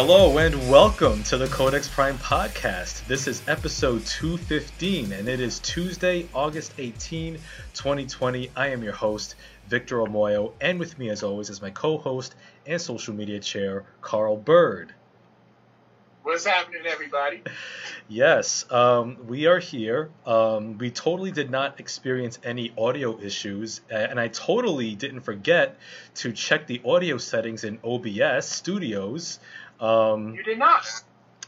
Hello and welcome to the Codex Prime podcast. This is episode 215 and it is Tuesday, August 18, 2020. I am your host, Victor Omoyo, and with me as always is my co-host and social media chair, Carl Bird. What's happening, everybody? Yes, um, we are here. Um, we totally did not experience any audio issues, and I totally didn't forget to check the audio settings in OBS Studios. Um, you did not.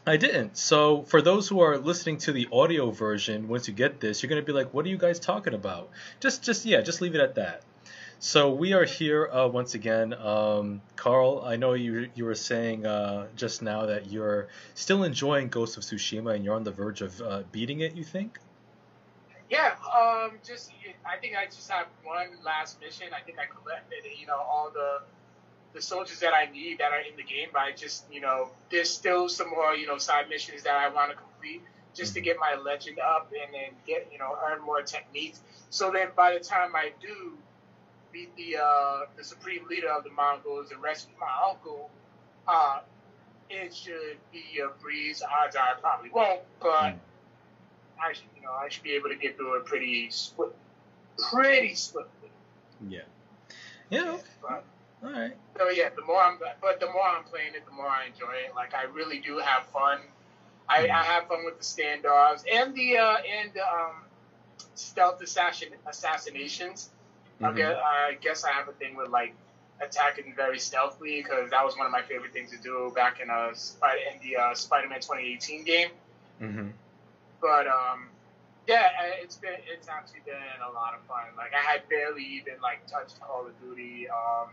I didn't. So for those who are listening to the audio version, once you get this, you're gonna be like, "What are you guys talking about?" Just, just yeah, just leave it at that. So we are here uh, once again. Um, Carl, I know you you were saying uh, just now that you're still enjoying Ghost of Tsushima and you're on the verge of uh, beating it. You think? Yeah. Um. Just I think I just have one last mission. I think I collected you know all the the soldiers that I need that are in the game. But I just you know there's still some more you know side missions that I want to complete just to get my legend up and then get you know earn more techniques. So then by the time I do beat the uh, the supreme leader of the Mongols and rescue my uncle, uh, it should be a breeze. Odds are I probably won't, but mm. I should, you know, I should be able to get through it pretty swift, pretty swiftly. Yeah. Yeah. But, all right. So yeah, the more I'm, but the more I'm playing it, the more I enjoy it. Like I really do have fun. I, I have fun with the standoffs and the uh, and the um, stealth assassin assassinations. Mm-hmm. Okay, I guess I have a thing with like attacking very stealthily because that was one of my favorite things to do back in uh in the uh, Spider-Man 2018 game. Mm-hmm. But um, yeah, it's been it's actually been a lot of fun. Like I had barely even like touched Call of Duty. Um,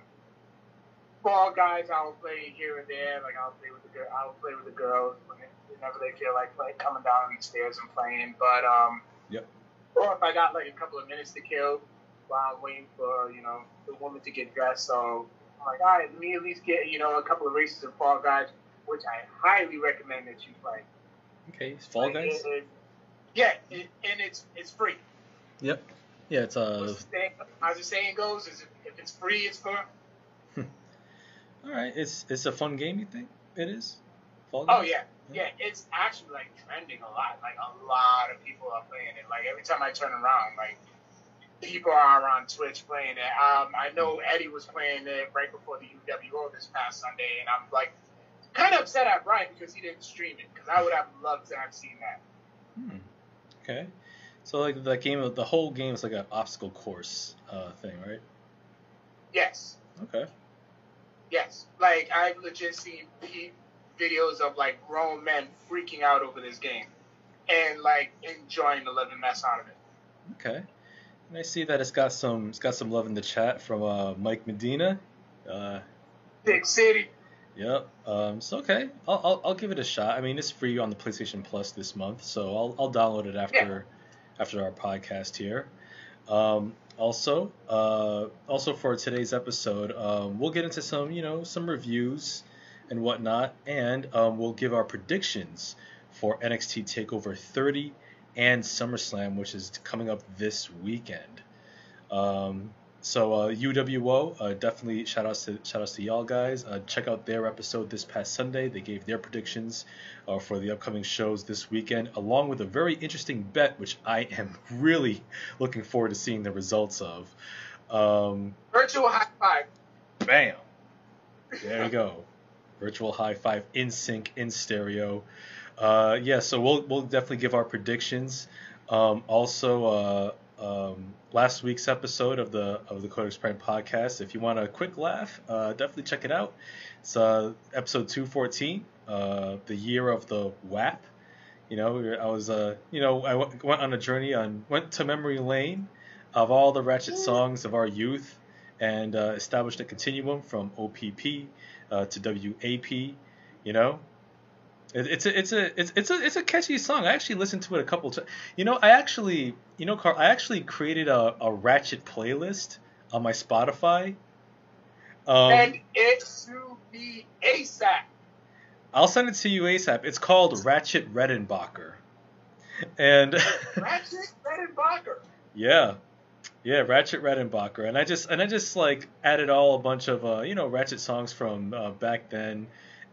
Fall Guys, I'll play here and there. Like I'll play with the girl, I'll play with the girls whenever they feel like like coming down the stairs and playing. But um, yep. Or if I got like a couple of minutes to kill, while I'm waiting for you know the woman to get dressed. So I'm like, all right, let me at least get you know a couple of races of Fall Guys, which I highly recommend that you play. Okay, Fall like, Guys. It, it, yeah, it, and it's it's free. Yep. Yeah, it's uh. As the saying goes, is if it's free, it's fun. All right, it's it's a fun game. You think it is? Fall Guys? Oh yeah. Yeah, it's actually like trending a lot. Like a lot of people are playing it. Like every time I turn around, like people are on Twitch playing it. Um, I know Eddie was playing it right before the UWO this past Sunday, and I'm like kind of upset at Brian because he didn't stream it because I would have loved to have seen that. Hmm. Okay. So like the game, the whole game is like an obstacle course uh, thing, right? Yes. Okay. Yes, like I've legit seen videos of like grown men freaking out over this game and like enjoying the living mess out of it. Okay. And I see that it's got some it's got some love in the chat from uh, Mike Medina. Uh, Big City. Yep. Um, so okay, I'll, I'll, I'll give it a shot. I mean, it's free on the PlayStation Plus this month, so I'll I'll download it after yeah. after our podcast here. Um, also, uh, also for today's episode, um, we'll get into some you know some reviews and whatnot, and um, we'll give our predictions for NXT Takeover 30 and SummerSlam, which is coming up this weekend. Um, so uh, UWO, uh, definitely shout outs to shout outs to y'all guys. Uh, check out their episode this past Sunday. They gave their predictions uh, for the upcoming shows this weekend, along with a very interesting bet, which I am really looking forward to seeing the results of. Um, Virtual high five. Bam. There you go. Virtual high five in sync in stereo. Uh, yeah, so we'll we'll definitely give our predictions. Um, also, uh, um, last week's episode of the of the Codex Prime podcast. If you want a quick laugh, uh, definitely check it out. It's uh, episode two fourteen, uh, the year of the WAP. You know, I was uh, you know, I w- went on a journey on went to memory lane of all the Ratchet songs of our youth and uh, established a continuum from OPP uh, to WAP. You know, it's a it's a it's it's a it's a catchy song. I actually listened to it a couple times. You know, I actually you know Carl, I actually created a, a Ratchet playlist on my Spotify. Um, and it to be ASAP. I'll send it to you ASAP. It's called Ratchet Redenbacher. And Ratchet Redenbacher. Yeah. Yeah, Ratchet Redenbacher. And I just and I just like added all a bunch of uh, you know, Ratchet songs from uh, back then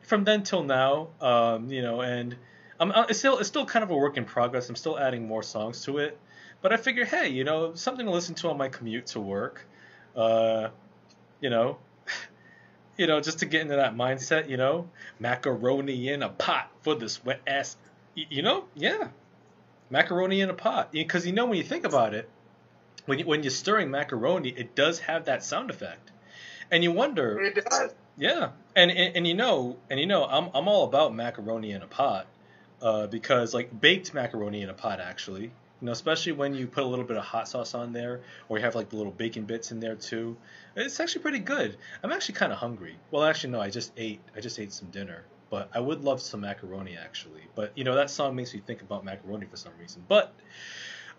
from then till now, um, you know, and I'm uh, it's still it's still kind of a work in progress. I'm still adding more songs to it, but I figure, hey, you know, something to listen to on my commute to work, uh, you know, you know, just to get into that mindset, you know, macaroni in a pot for this wet ass, you know, yeah, macaroni in a pot, because you know when you think about it, when you, when you're stirring macaroni, it does have that sound effect, and you wonder, It does. yeah, and, and and you know, and you know, I'm I'm all about macaroni in a pot, uh, because like baked macaroni in a pot actually, you know, especially when you put a little bit of hot sauce on there, or you have like the little bacon bits in there too, it's actually pretty good. I'm actually kind of hungry. Well, actually no, I just ate I just ate some dinner, but I would love some macaroni actually. But you know, that song makes me think about macaroni for some reason. But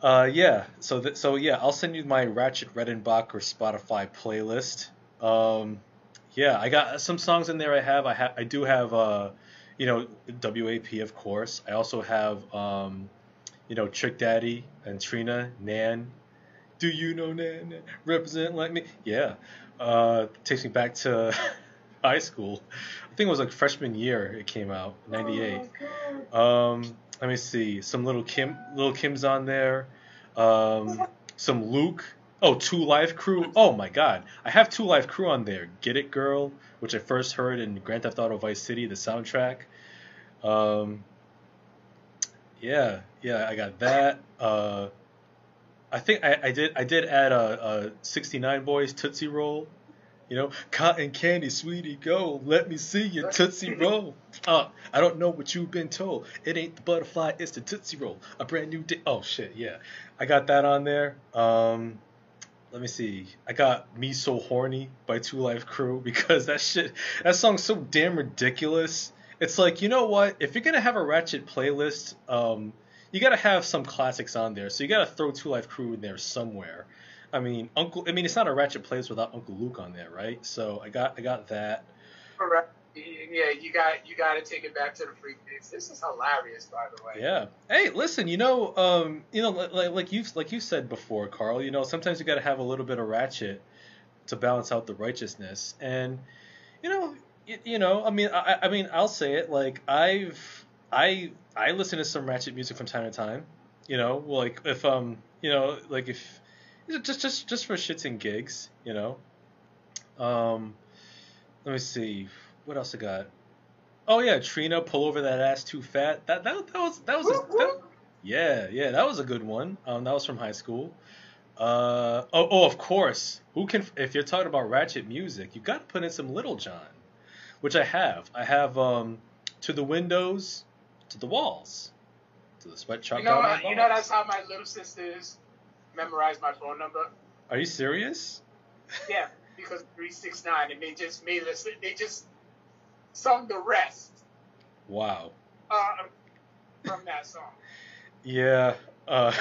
uh, yeah, so th- so yeah, I'll send you my Ratchet Redenbacher Spotify playlist. Um, yeah, I got some songs in there. I have I have I do have uh, you know WAP of course. I also have um, you know Trick Daddy and Trina Nan. Do you know Nan? Nan? Represent like me? Yeah. Uh, takes me back to high school. I think it was like freshman year it came out, '98. Oh Um, let me see. Some Lil' Kim, Lil' Kim's on there. Um, some Luke. Oh, Two Life Crew. Oh my God, I have 2 Live Crew on there. Get It Girl, which I first heard in Grand Theft Auto Vice City, the soundtrack. Um, yeah, yeah, I got that. Uh, I think I, I did I did add a, a 69 Boyz Tootsie Roll. You know, cotton candy, sweetie, go. Let me see your Tootsie Roll. Uh, I don't know what you've been told. It ain't the butterfly, it's the Tootsie Roll. A brand new day. Oh, shit, yeah. I got that on there. Um, let me see. I got Me So Horny by 2 Live Crew because that shit, that song's so damn ridiculous. It's like, you know what? If you're to have a Ratchet playlist, um, you got to have some classics on there. So you got to throw 2 Live Crew in there somewhere. I mean, Uncle. I mean, it's not a Ratchet playlist without Uncle Luke on there, right? So I got, I got that. Correct. Yeah, you got you got to take it back to the freak mix. This is hilarious, by the way. Yeah. Hey, listen. You know, um, you know, like, like you like you said before, Carl. You know, sometimes you got to have a little bit of Ratchet to balance out the righteousness, and you know, you, you know, I mean, I, I mean, I'll say it. Like I've, I, I listen to some Ratchet music from time to time. You know, like if um, you know, like if just just just for shits and gigs. You know. Um, let me see. What else I got? Oh yeah, Trina, pull over that ass too fat. That that, that was that was a, that, yeah yeah that was a good one. Um, that was from high school. Uh oh oh of course. Who can if you're talking about ratchet music, you got to put in some Lil Jon, which I have. I have um to the windows, to the walls, to the sweatshop. You know, down my you know that's how my little sisters memorized my phone number. Are you serious? Yeah, because three six nine, and they just made us. They just sung the rest Wow. uh, from that song. Yeah. Uh,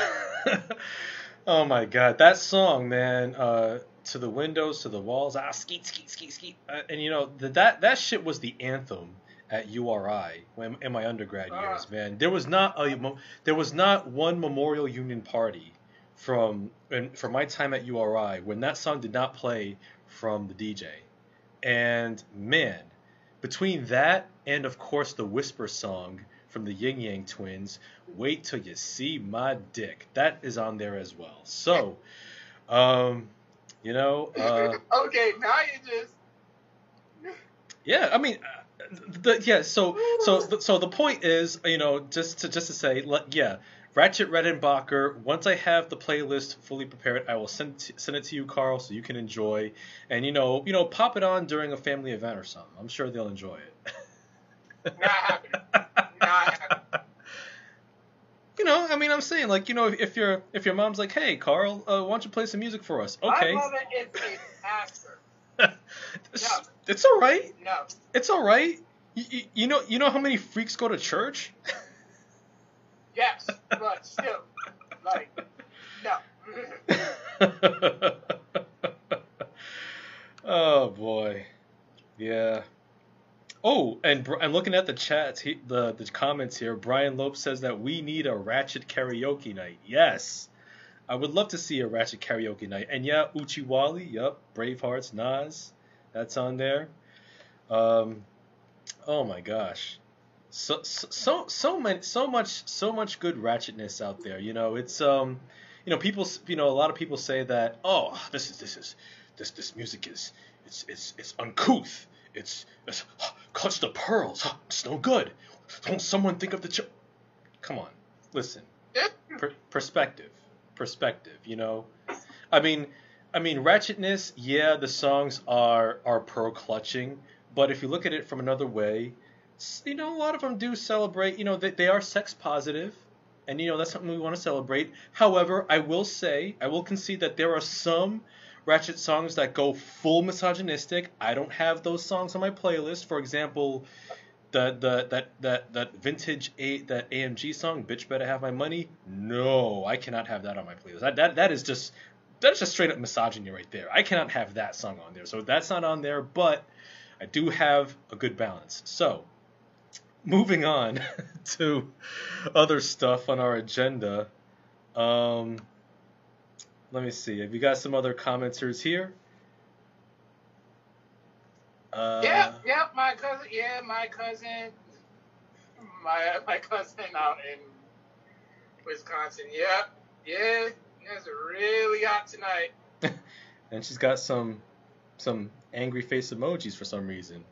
oh my god, that song, man. Uh, to the windows, to the walls. Ah, skeet, skeet, skeet, skeet. Uh, and you know th- that that shit was the anthem at URI when, in my undergrad Ah. years, man. There was not a there was not one Memorial Union party from and from my time at URI when that song did not play from the DJ. And man, between that and of course the Whisper song from the Ying Yang Twins, Wait Till You See My Dick. That is on there as well. So, um, you know, uh, okay, now you just. yeah, I mean, uh, the, yeah. So, so, so the point is, you know, just to just to say, yeah, Ratchet Redenbacher. Once I have the playlist fully prepared, I will send t- send it to you, Carl, so you can enjoy, and you know, you know, pop it on during a family event or something. I'm sure they'll enjoy it. Not happening. Not happening. You know, I mean, I'm saying like, you know, if, if your if your mom's like, hey, Carl, uh, why don't you play some music for us? Okay, My mother is a pastor. it's, No. it's all right. No. It's all right. You, you, you know, you know how many freaks go to church? Yes, but still, like, no. oh boy, yeah. Oh, and I'm looking at the chats, he, the the comments here. Brian Lope says that we need a Ratchet karaoke night. Yes, I would love to see a Ratchet karaoke night. And yeah, Oochie Wally, yep, Bravehearts, Nas, that's on there. Um, Oh my gosh. So so so so many so much so much good ratchetness out there. You know, it's um you know people you know a lot of people say that oh this is this is this this music is it's it's it's uncouth. It's it's clutch the pearls. It's no good. Don't someone think of the ch- Come on. Listen. Per- perspective. Perspective, you know. I mean I mean ratchetness, yeah, the songs are are pearl clutching, but if you look at it from another way, you know, a lot of them do celebrate, you know, they, they are sex positive, and, you know, that's something we want to celebrate. However, I will say, I will concede that there are some Ratchet songs that go full misogynistic. I don't have those songs on my playlist. For example, the, the that that that vintage a that AMG song, "Bitch Better Have My Money." No, I cannot have that on my playlist. That that, that is just that's just straight up misogyny right there. I cannot have that song on there. So that's not on there, but I do have a good balance. So, moving on to other stuff on our agenda. Um, let me see. Have you got some other commenters here? Uh, yeah, yeah, my cousin. Yeah, my cousin. My my cousin out in Wisconsin. Yeah, yeah, it's really hot tonight. And she's got some some angry face emojis for some reason.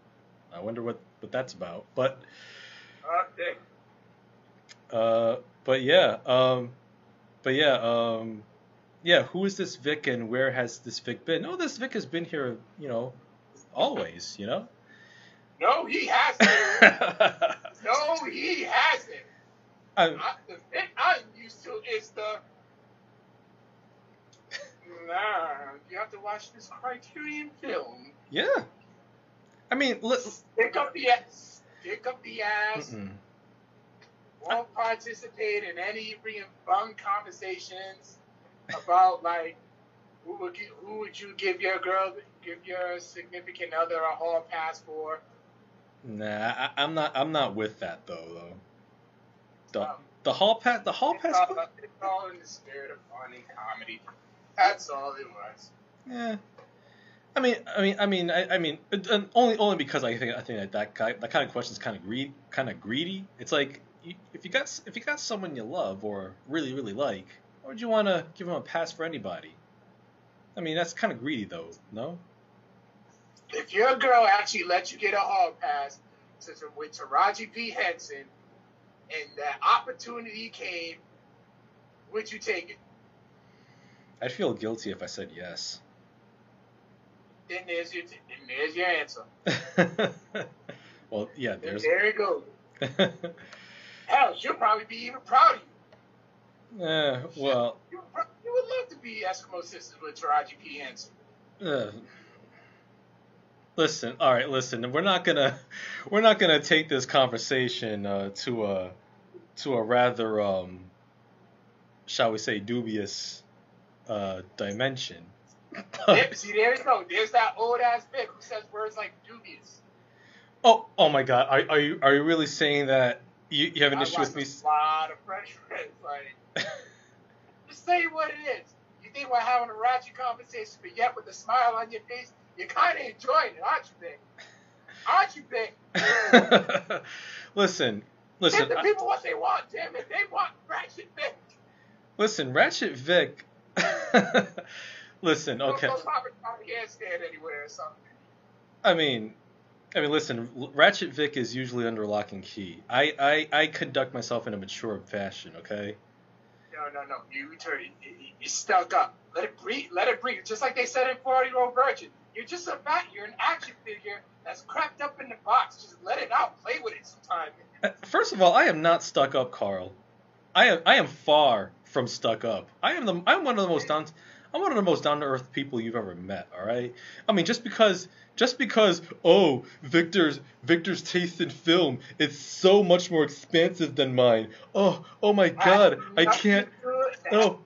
I wonder what, what that's about. But Uh, but yeah, um, but yeah, um, yeah. Who is this Vic and where has this Vic been? No, this Vic has been here, you know, always. You know. No, he hasn't. No, he hasn't. I, I, the thing I'm used to is the. Nah, you have to watch this Criterion film. yeah. I mean, look. Stick up the ass. Stick up the ass. Mm-mm. Won't participate in any fun conversations about like who would you, who would you give your girl give your significant other a hall pass for? Nah, I, I'm not. I'm not with that though. Though the Um, the hall pass. The hall pass. all, it's all in the spirit of funny comedy. That's all it was. Yeah. I mean, I mean, I mean, I, I mean, only only because I think I think that that, that kind of question is kind of greed, kind of greedy. It's like if you got if you got someone you love or really really like, why would you want to give them a pass for anybody? I mean, that's kind of greedy though, no? If your girl actually let you get a hall pass to, with Taraji P Henson, and that opportunity came, would you take it? I'd feel guilty if I said yes. Then there's your then there's your answer. well, yeah, there's. there it goes. Hell, she'll probably be even proud of you. Eh, well, You would, you would love to be Eskimo sisters with Taraji P Henson. Uh, listen, all right, listen. We're not gonna we're not gonna take this conversation uh, to a to a rather um, shall we say dubious uh, dimension. There- see, there you go. There's that old ass bitch who says words like dubious. oh, oh my God, are, are you are you really saying that you, you have an I issue with me? A lot of French friends. Like, just say what it is. You think we're having a ratchet conversation, but yet with a smile on your face, you're kind of enjoying it, aren't you, Vic? Aren't you, Vic? listen, listen, Give the I- people what they want, damn it. They want ratchet Vic. listen. Ratchet Vic. Listen, okay. Don't go popping on the handstand anywhere or something. I mean, I mean, listen. Ratchet Vic is usually under lock and key. I, I, I conduct myself in a mature fashion. Okay. No, no, no. You turn. You, you- stuck up. Let it breathe. Let it breathe. Just like they said in Forty Year Old Virgin. You're just a bat. You're an action figure that's cracked up in the box. Just let it out. Play with it sometime. Uh, First of all, I am not stuck up, Carl. I am I am far from stuck up. I am the I'm one of the most down I'm one of the most down to earth people you've ever met. All right. I mean, just because just because oh Victor's Victor's taste in film it's so much more expansive than mine. Oh oh my God, I can't. Oh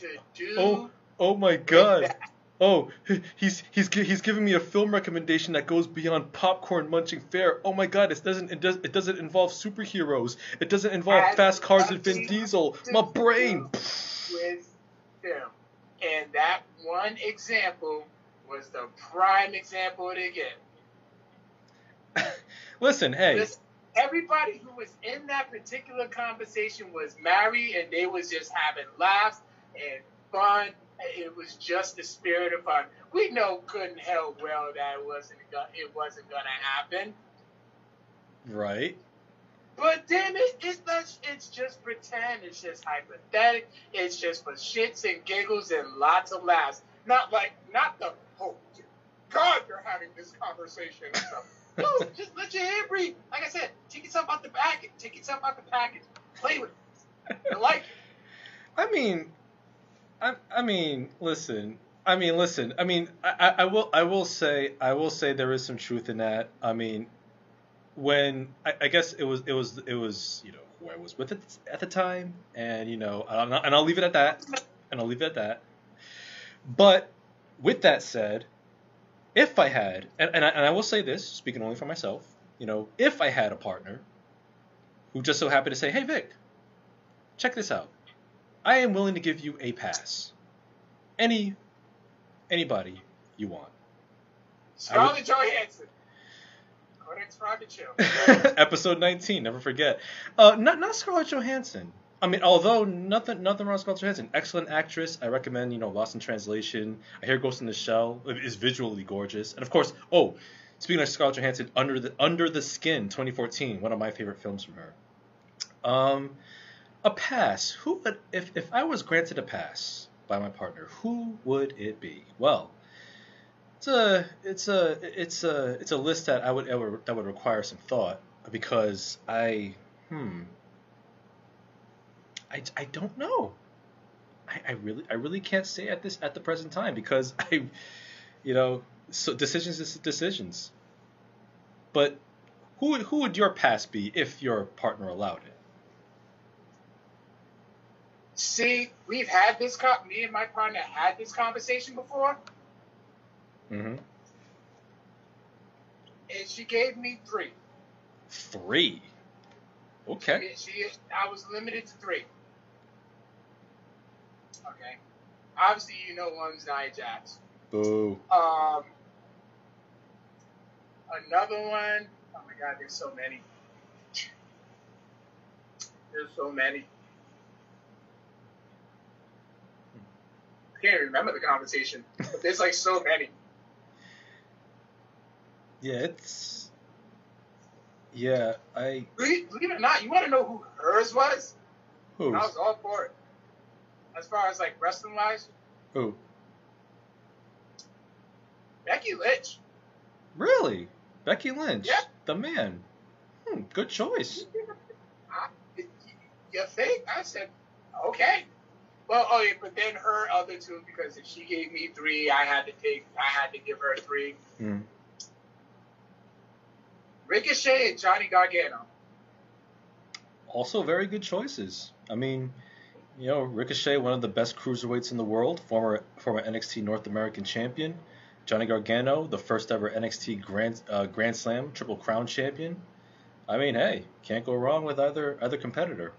to do. Oh, oh my God. Oh, he's he's he's giving me a film recommendation that goes beyond popcorn munching fare. Oh my God! It doesn't it does it doesn't involve superheroes. It doesn't involve fast cars and Vin Diesel. My brain. with film. And that one example was the prime example to get. Listen, hey. Listen, everybody who was in that particular conversation was married, and they was just having laughs and fun. It was just the spirit of fun. We know good and hell well that it wasn't it wasn't gonna happen. Right. But then it, it's not, it's just pretend. It's just hypothetical. It's just for shits and giggles and lots of laughs. Not like not the oh God, you're having this conversation. No, just let your hair breathe. Like I said, take yourself out the package. Take yourself out the package. Play with it. I like it. I mean, I, I mean, listen. I mean, listen. I mean, I, I I will I will say I will say there is some truth in that. I mean, when I, I guess it was it was it was you know who I was with at, the time, and you know, and I'll, and I'll leave it at that, and I'll leave it at that. But with that said, if I had, and, and, I, and I will say this, speaking only for myself, you know, if I had a partner who just so happened to say, hey, Vic, check this out. I am willing to give you a pass. Any, anybody you want. Scarlett Johansson. Prodigal. Episode 19, never forget. Uh, not not Scarlett Johansson. I mean, although nothing nothing wrong with Scarlett Johansson, excellent actress. I recommend you know Lost in Translation. I hear Ghost in the Shell is visually gorgeous, and of course, oh, speaking of Scarlett Johansson, Under the Under the Skin, 2014, one of my favorite films from her. Um, a pass. Who would if if I was granted a pass by my partner, who would it be? Well, it's a it's a it's a it's a list that I would, would that would require some thought because I hmm I, I don't know. I, I really I really can't say at this at the present time because I you know so decisions is decisions. But who would who would your pass be if your partner allowed it? See, we've had this. Co- me and my partner had this conversation before, Mm-hmm. and she gave me three. Three. Okay. She, she, I was limited to three. Okay. Obviously, you know one's Nia Jax. Boo. Um, another one. Oh my God, there's so many. There's so many. I can't remember the conversation, but there's like so many. Yeah, it's. Yeah, I. Believe, believe it or not, you want to know who hers was? Who? I was all for it. As far as like wrestling wise, Who? Becky Lynch. Really? Becky Lynch. Yeah. The man. Hmm, good choice. I, you think? I said, okay. Well, oh yeah, but then her other two, because if she gave me three, I had to take, I had to give her three. Hmm. Ricochet and Johnny Gargano. Also, very good choices. I mean, you know, Ricochet, one of the best cruiserweights in the world, former former NXT North American champion. Johnny Gargano, the first ever NXT Grand uh, Grand Slam Triple Crown champion. I mean, hey, can't go wrong with either either competitor.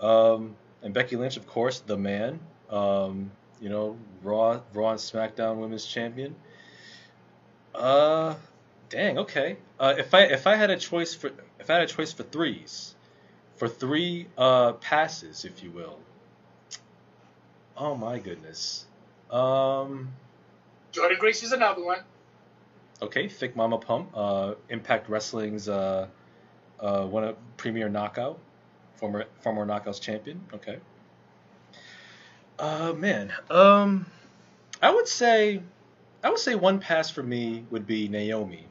Um, and Becky Lynch, of course, the man. Um, you know, Raw Raw and SmackDown Women's Champion. Uh, dang. Okay. Uh, if I if I had a choice for if I had a choice for threes, for three uh passes, if you will. Oh my goodness. Um. Jordynne Grace is another one. Okay, Thicc Mama Pump, uh, Impact Wrestling's uh, uh, one of Premier Knockout, former former Knockouts champion. Okay. Uh, man, um, I would say, I would say one pass for me would be Naomi.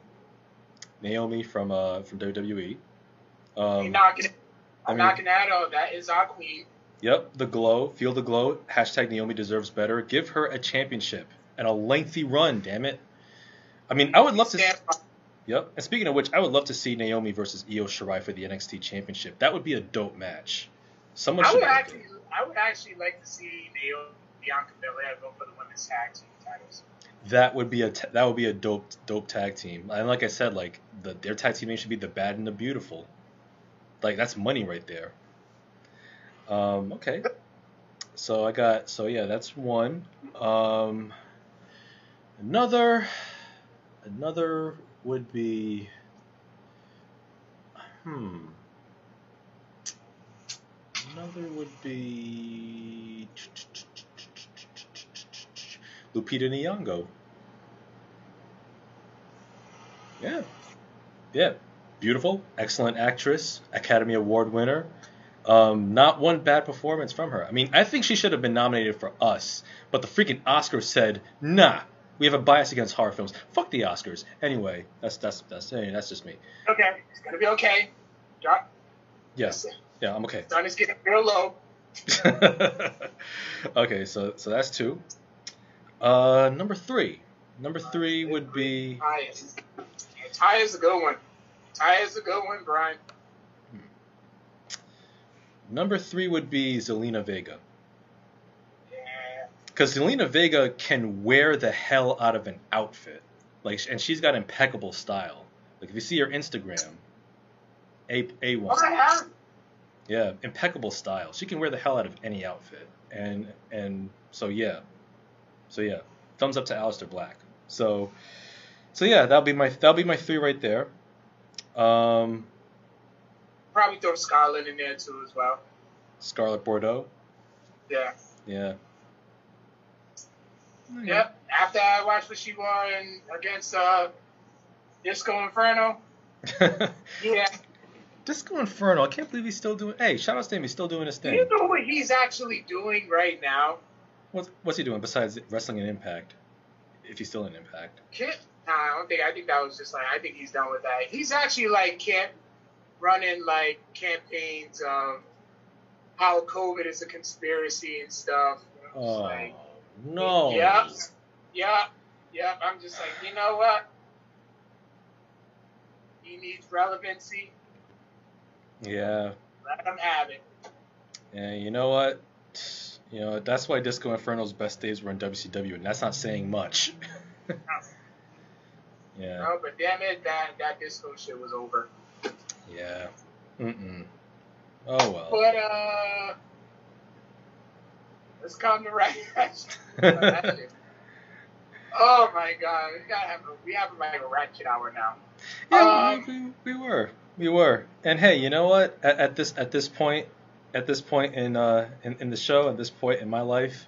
Naomi from uh from WWE. I'm Um, knocking, I mean- knocking that out. That is our queen. Yep, the glow. Feel the glow. Hashtag Naomi deserves better. Give her a championship and a lengthy run. Damn it. I mean, I would love to. Yep. And speaking of which, I would love to see Naomi versus Io Shirai for the NXT Championship. That would be a dope match. Someone I should would actually. I would actually like to see Naomi, Bianca Belair go for the women's tag team titles. That would be a that would be a dope dope tag team. And like I said, like the their tag team name should be the Bad and the Beautiful. Like that's money right there. Um, okay. So I got so yeah, that's one. Um, another another would be Hmm. Another would be Lupita Nyong'o. Yeah. Yeah. Beautiful, excellent actress, Academy Award winner. Um, not one bad performance from her. I mean, I think she should have been nominated for us, but the freaking Oscars said, nah, we have a bias against horror films. Fuck the Oscars. Anyway, that's that's that's hey, that's just me. Okay, it's gonna be okay. John, Yes. Yeah, I'm okay. sun is getting real low. okay, so so that's two. Uh, number three. Number three would be Ty is, Ty is a good one. Ty is a good one, Brian. number three would be Zelina Vega. Yeah. Because Zelina Vega can wear the hell out of an outfit, like, and she's got impeccable style. Like if you see her Instagram, a a Oh, one, I have. yeah, impeccable style. She can wear the hell out of any outfit, and and so yeah, so yeah, thumbs up to Aleister Black. So, so yeah, that'll be my that'll be my three right there. Um, Probably throw Scarlett in there too as well. Scarlet Bordeaux, Yeah. yeah. Yep. After I watched what she wore in against uh, Disco Inferno. Yeah. Disco Inferno. I can't believe he's still doing. Hey, shout out to him. He's still doing his Do thing. you know what he's actually doing right now? What's what's he doing besides wrestling in Impact? If he's still in Impact. Kid? Nah, I don't think. I think that was just like. I think he's done with that. He's actually like can't running like campaigns of how COVID is a conspiracy and stuff. Oh like, no. Yep. Yep. Yep. I'm just like, you know what? He needs relevancy. Yeah. Let him have it. Yeah. You know what? You know that's why Disco Inferno's best days were in WCW, and that's not saying much. yeah. No, but damn it, that that disco shit was over. Yeah. Mm-mm. Oh well. But uh, let's come to right. oh my god, we gotta have a, we have like a ratchet hour now. Yeah, Um, we, we, we were, we were, and hey, you know what? At, at this at this point, at this point in uh in, in the show, at this point in my life,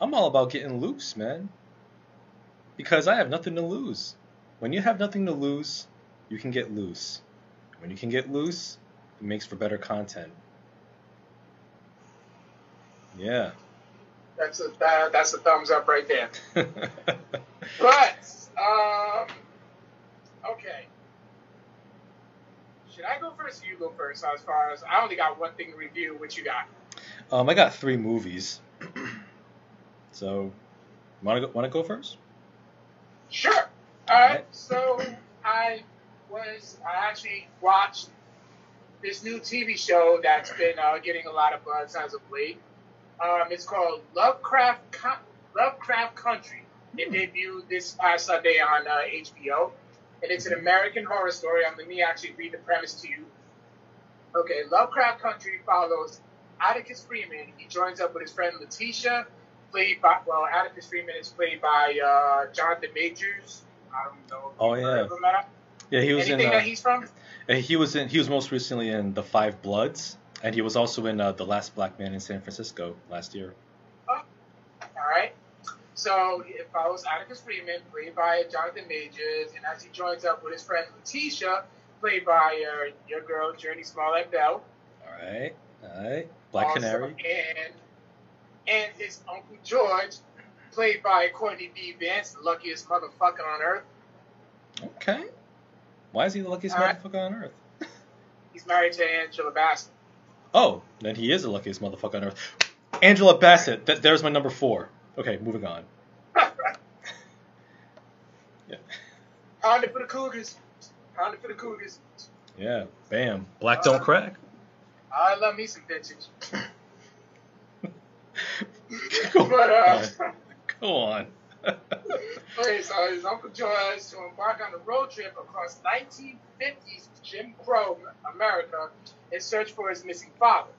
I'm all about getting loose, man. Because I have nothing to lose. When you have nothing to lose, you can get loose. When you can get loose, it makes for better content. Yeah. That's a that, that's a thumbs up right there. But um, okay. Should I go first or you go first? As far as I only got one thing to review. What you got? um, I got three movies. so, wanna go, wanna go first? Sure. All right. So I was I actually watched this new TV show that's been uh, getting a lot of buzz as of late. Um, it's called Lovecraft Co- Lovecraft Country. It debuted this past Sunday on uh, HBO, and it's an American horror story. Um, let me actually read the premise to you. Okay, Lovecraft Country follows Atticus Freeman. He joins up with his friend Letitia, played by well, Atticus Freeman is played by uh, Jonathan Majors. I don't know. if Oh, yeah. heard of him, Matt. Yeah, he was Anything in. Uh, that he's from? He was in. He was most recently in The Five Bloods, and he was also in uh, The Last Black Man in San Francisco last year. So it follows Atticus Freeman, played by Jonathan Majors, and as he joins up with his friend Letitia, played by uh, your girl Jurnee Smollett Bell. All right, all right. Black also, Canary. And and his uncle George, played by Courtney B. Vance, the luckiest motherfucker on earth. Okay. Why is he the luckiest motherfucker on earth? He's married to Angela Bassett. Oh, then he is the luckiest motherfucker on earth. Angela Bassett. That, there's my number four. Okay, moving on. Yeah. Pound it for the Cougars. Pound it for the Cougars. Yeah. Bam. Black don't crack. I love me some vintage. Go But, uh, on. Go on. Okay, so his Uncle George to embark on a road trip across 1950s Jim Crow America in search for his missing father.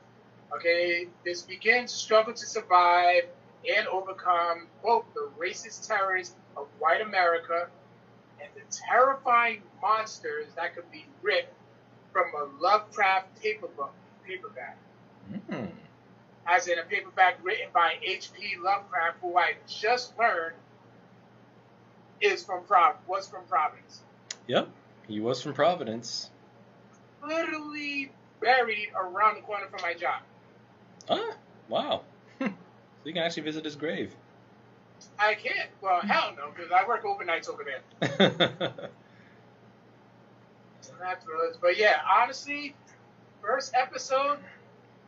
Okay, this begins to struggle to survive and overcome both the racist terrors of white America and the terrifying monsters that could be ripped from a Lovecraft paperback. paperback. Mm. As in a paperback written by H.P. Lovecraft, who I just learned is from Prov was from Providence. Yep, he was from Providence. Literally buried around the corner from my job. Ah, wow. You can actually visit his grave. I can't. Well, hell no, because I work overnights over there. That's But yeah, honestly, first episode,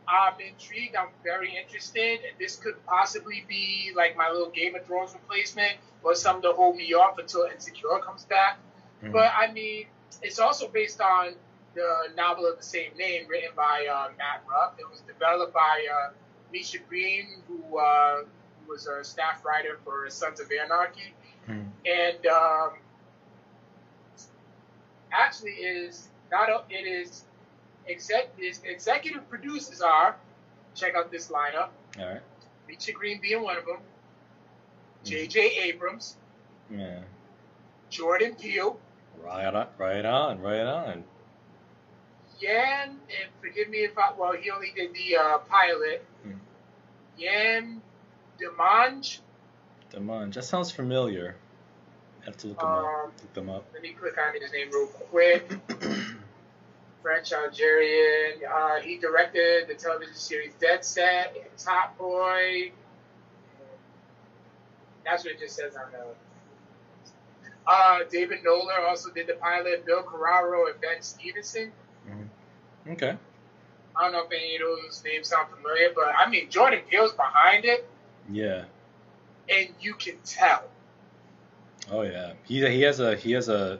I'm intrigued. I'm very interested. This could possibly be like my little Game of Thrones replacement or something to hold me off until Insecure comes back. Mm-hmm. But I mean, it's also based on the novel of the same name written by uh, Matt Ruff. It was developed by uh, Misha Green, who, uh, was a staff writer for Sons of Anarchy. Mm-hmm. And um, actually is not a, it is exec, executive producers are check out this lineup. All right. Misha Green being one of them. J.J. Abrams. Yeah. Jordan Peele. Right on, right on, right on. Yann, and forgive me if I, well, he only did the uh, pilot. Hmm. Yann Demange. Demange, that sounds familiar. I have to look them um, up. Look them up. Let me click on his name real quick. French Algerian. Uh, he directed the television series Dead Set and Top Boy. That's what it just says on the. Uh, David Knoller also did the pilot. Bill Carraro and Ben Stephenson. Okay. I don't know if any of those names sound familiar, but I mean Jordan Peele's behind it. Yeah. And you can tell. Oh yeah, he he has a he has a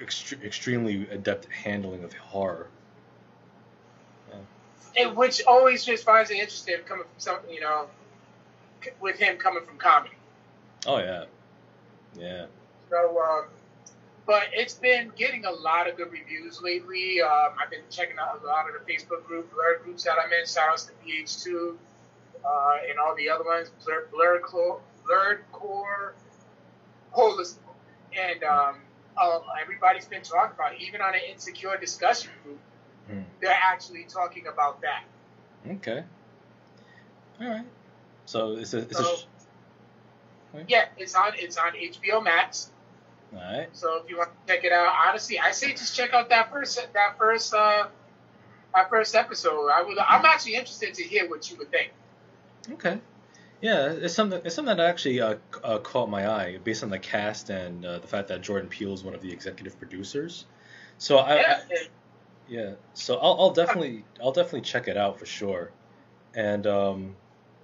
ext- extremely adept handling of horror. Yeah. And which always just finds it interesting coming from something you know, with him coming from comedy. Oh yeah, yeah. So, um, but it's been getting a lot of good reviews lately. Um, I've been checking out a lot of the Facebook group, Blur groups that I'm in. Shout outs to PH2 uh, and all the other ones, Blur, Blur, Blurred Core, Holistic, and um, uh, everybody's been talking about it. Even on an insecure discussion group, hmm. they're actually talking about that. Okay. All right. So it's a, it's so, a yeah, it's on it's on HBO Max. All right. So if you want to check it out, honestly, I say just check out that first that first uh that first episode. I would I'm actually interested to hear what you would think. Okay. Yeah, it's something it's something that actually uh, uh, caught my eye based on the cast and uh, the fact that Jordan Peele is one of the executive producers. So I, yeah, I, yeah. So I'll, I'll definitely I'll definitely check it out for sure, and um,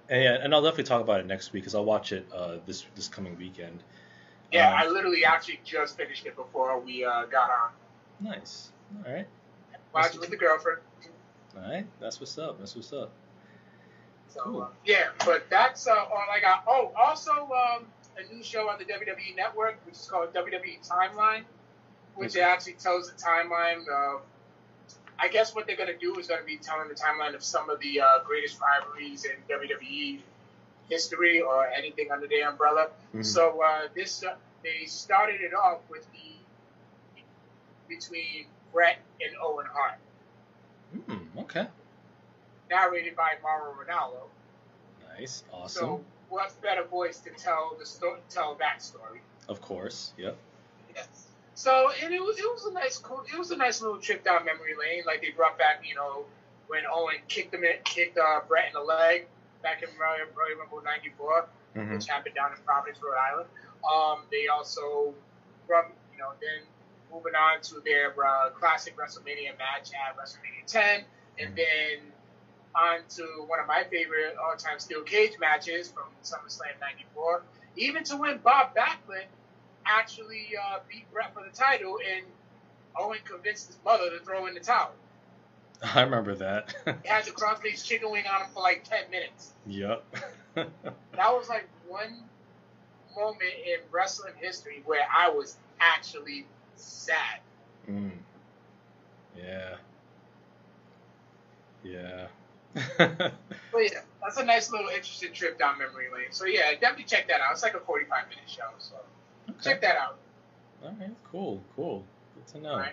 and yeah, and I'll definitely talk about it next week because I'll watch it uh, this this coming weekend. Yeah, um, I literally actually just finished it before we uh, got on. Nice. All right. Watch it with the girlfriend. All right, that's what's up. That's what's up. So cool. uh, yeah, but that's uh, all I got. Oh, also um, a new show on the WWE Network, which is called WWE Timeline, which actually tells the timeline of I guess what they're going to do is going to be telling the timeline of some of the uh, greatest rivalries in WWE history or anything under their umbrella. Mm-hmm. So uh, this uh, they started it off with the between Bret and Owen Hart. Mm, okay. Narrated by Mauro Ranallo. Nice, awesome. So what better voice to tell the sto- tell that story? Of course, yep. Yes. So and it was it was a nice cool it was a nice little trip down memory lane. Like they brought back you know when Owen kicked him in, kicked uh, Bret in the leg back in Royal, Rumble '94, mm-hmm. which happened down in Providence, Rhode Island. Um, they also from you know then moving on to their uh, classic WrestleMania match at WrestleMania 10, and mm-hmm. then on to one of my favorite all-time steel cage matches from SummerSlam '94, even to when Bob Backlund actually uh, beat Bret for the title, and Owen convinced his mother to throw in the towel. I remember that. he had the cross-faced chicken wing on him for like ten minutes. Yep. that was like one moment in wrestling history where I was actually sad. Mm. Yeah. Yeah. but yeah, that's a nice little interesting trip down memory lane. So yeah, definitely check that out. It's like a forty-five minute show, so. Okay. Check that out. All right, cool, cool. Good to know.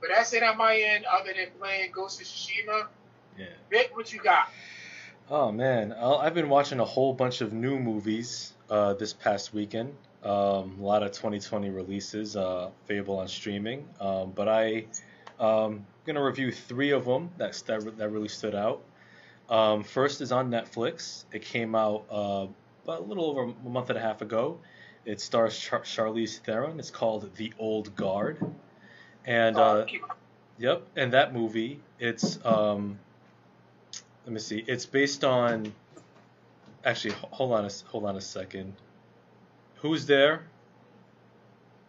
But that's it on my end. Other than playing Ghost of Tsushima, Yeah. Vic, what you got? Oh man, i I've been watching a whole bunch of new movies uh, this past weekend. Um, a lot of 2020 releases uh, available on streaming, um, but I um gonna review three of them that that, that really stood out. Um, first is on Netflix. It came out uh, about a little over a month and a half ago. It stars Char- Charlize Theron. It's called The Old Guard, and uh, Uh, Yep, and that movie, it's um, let me see, it's based on. Actually, hold on a hold on a second. Who's there?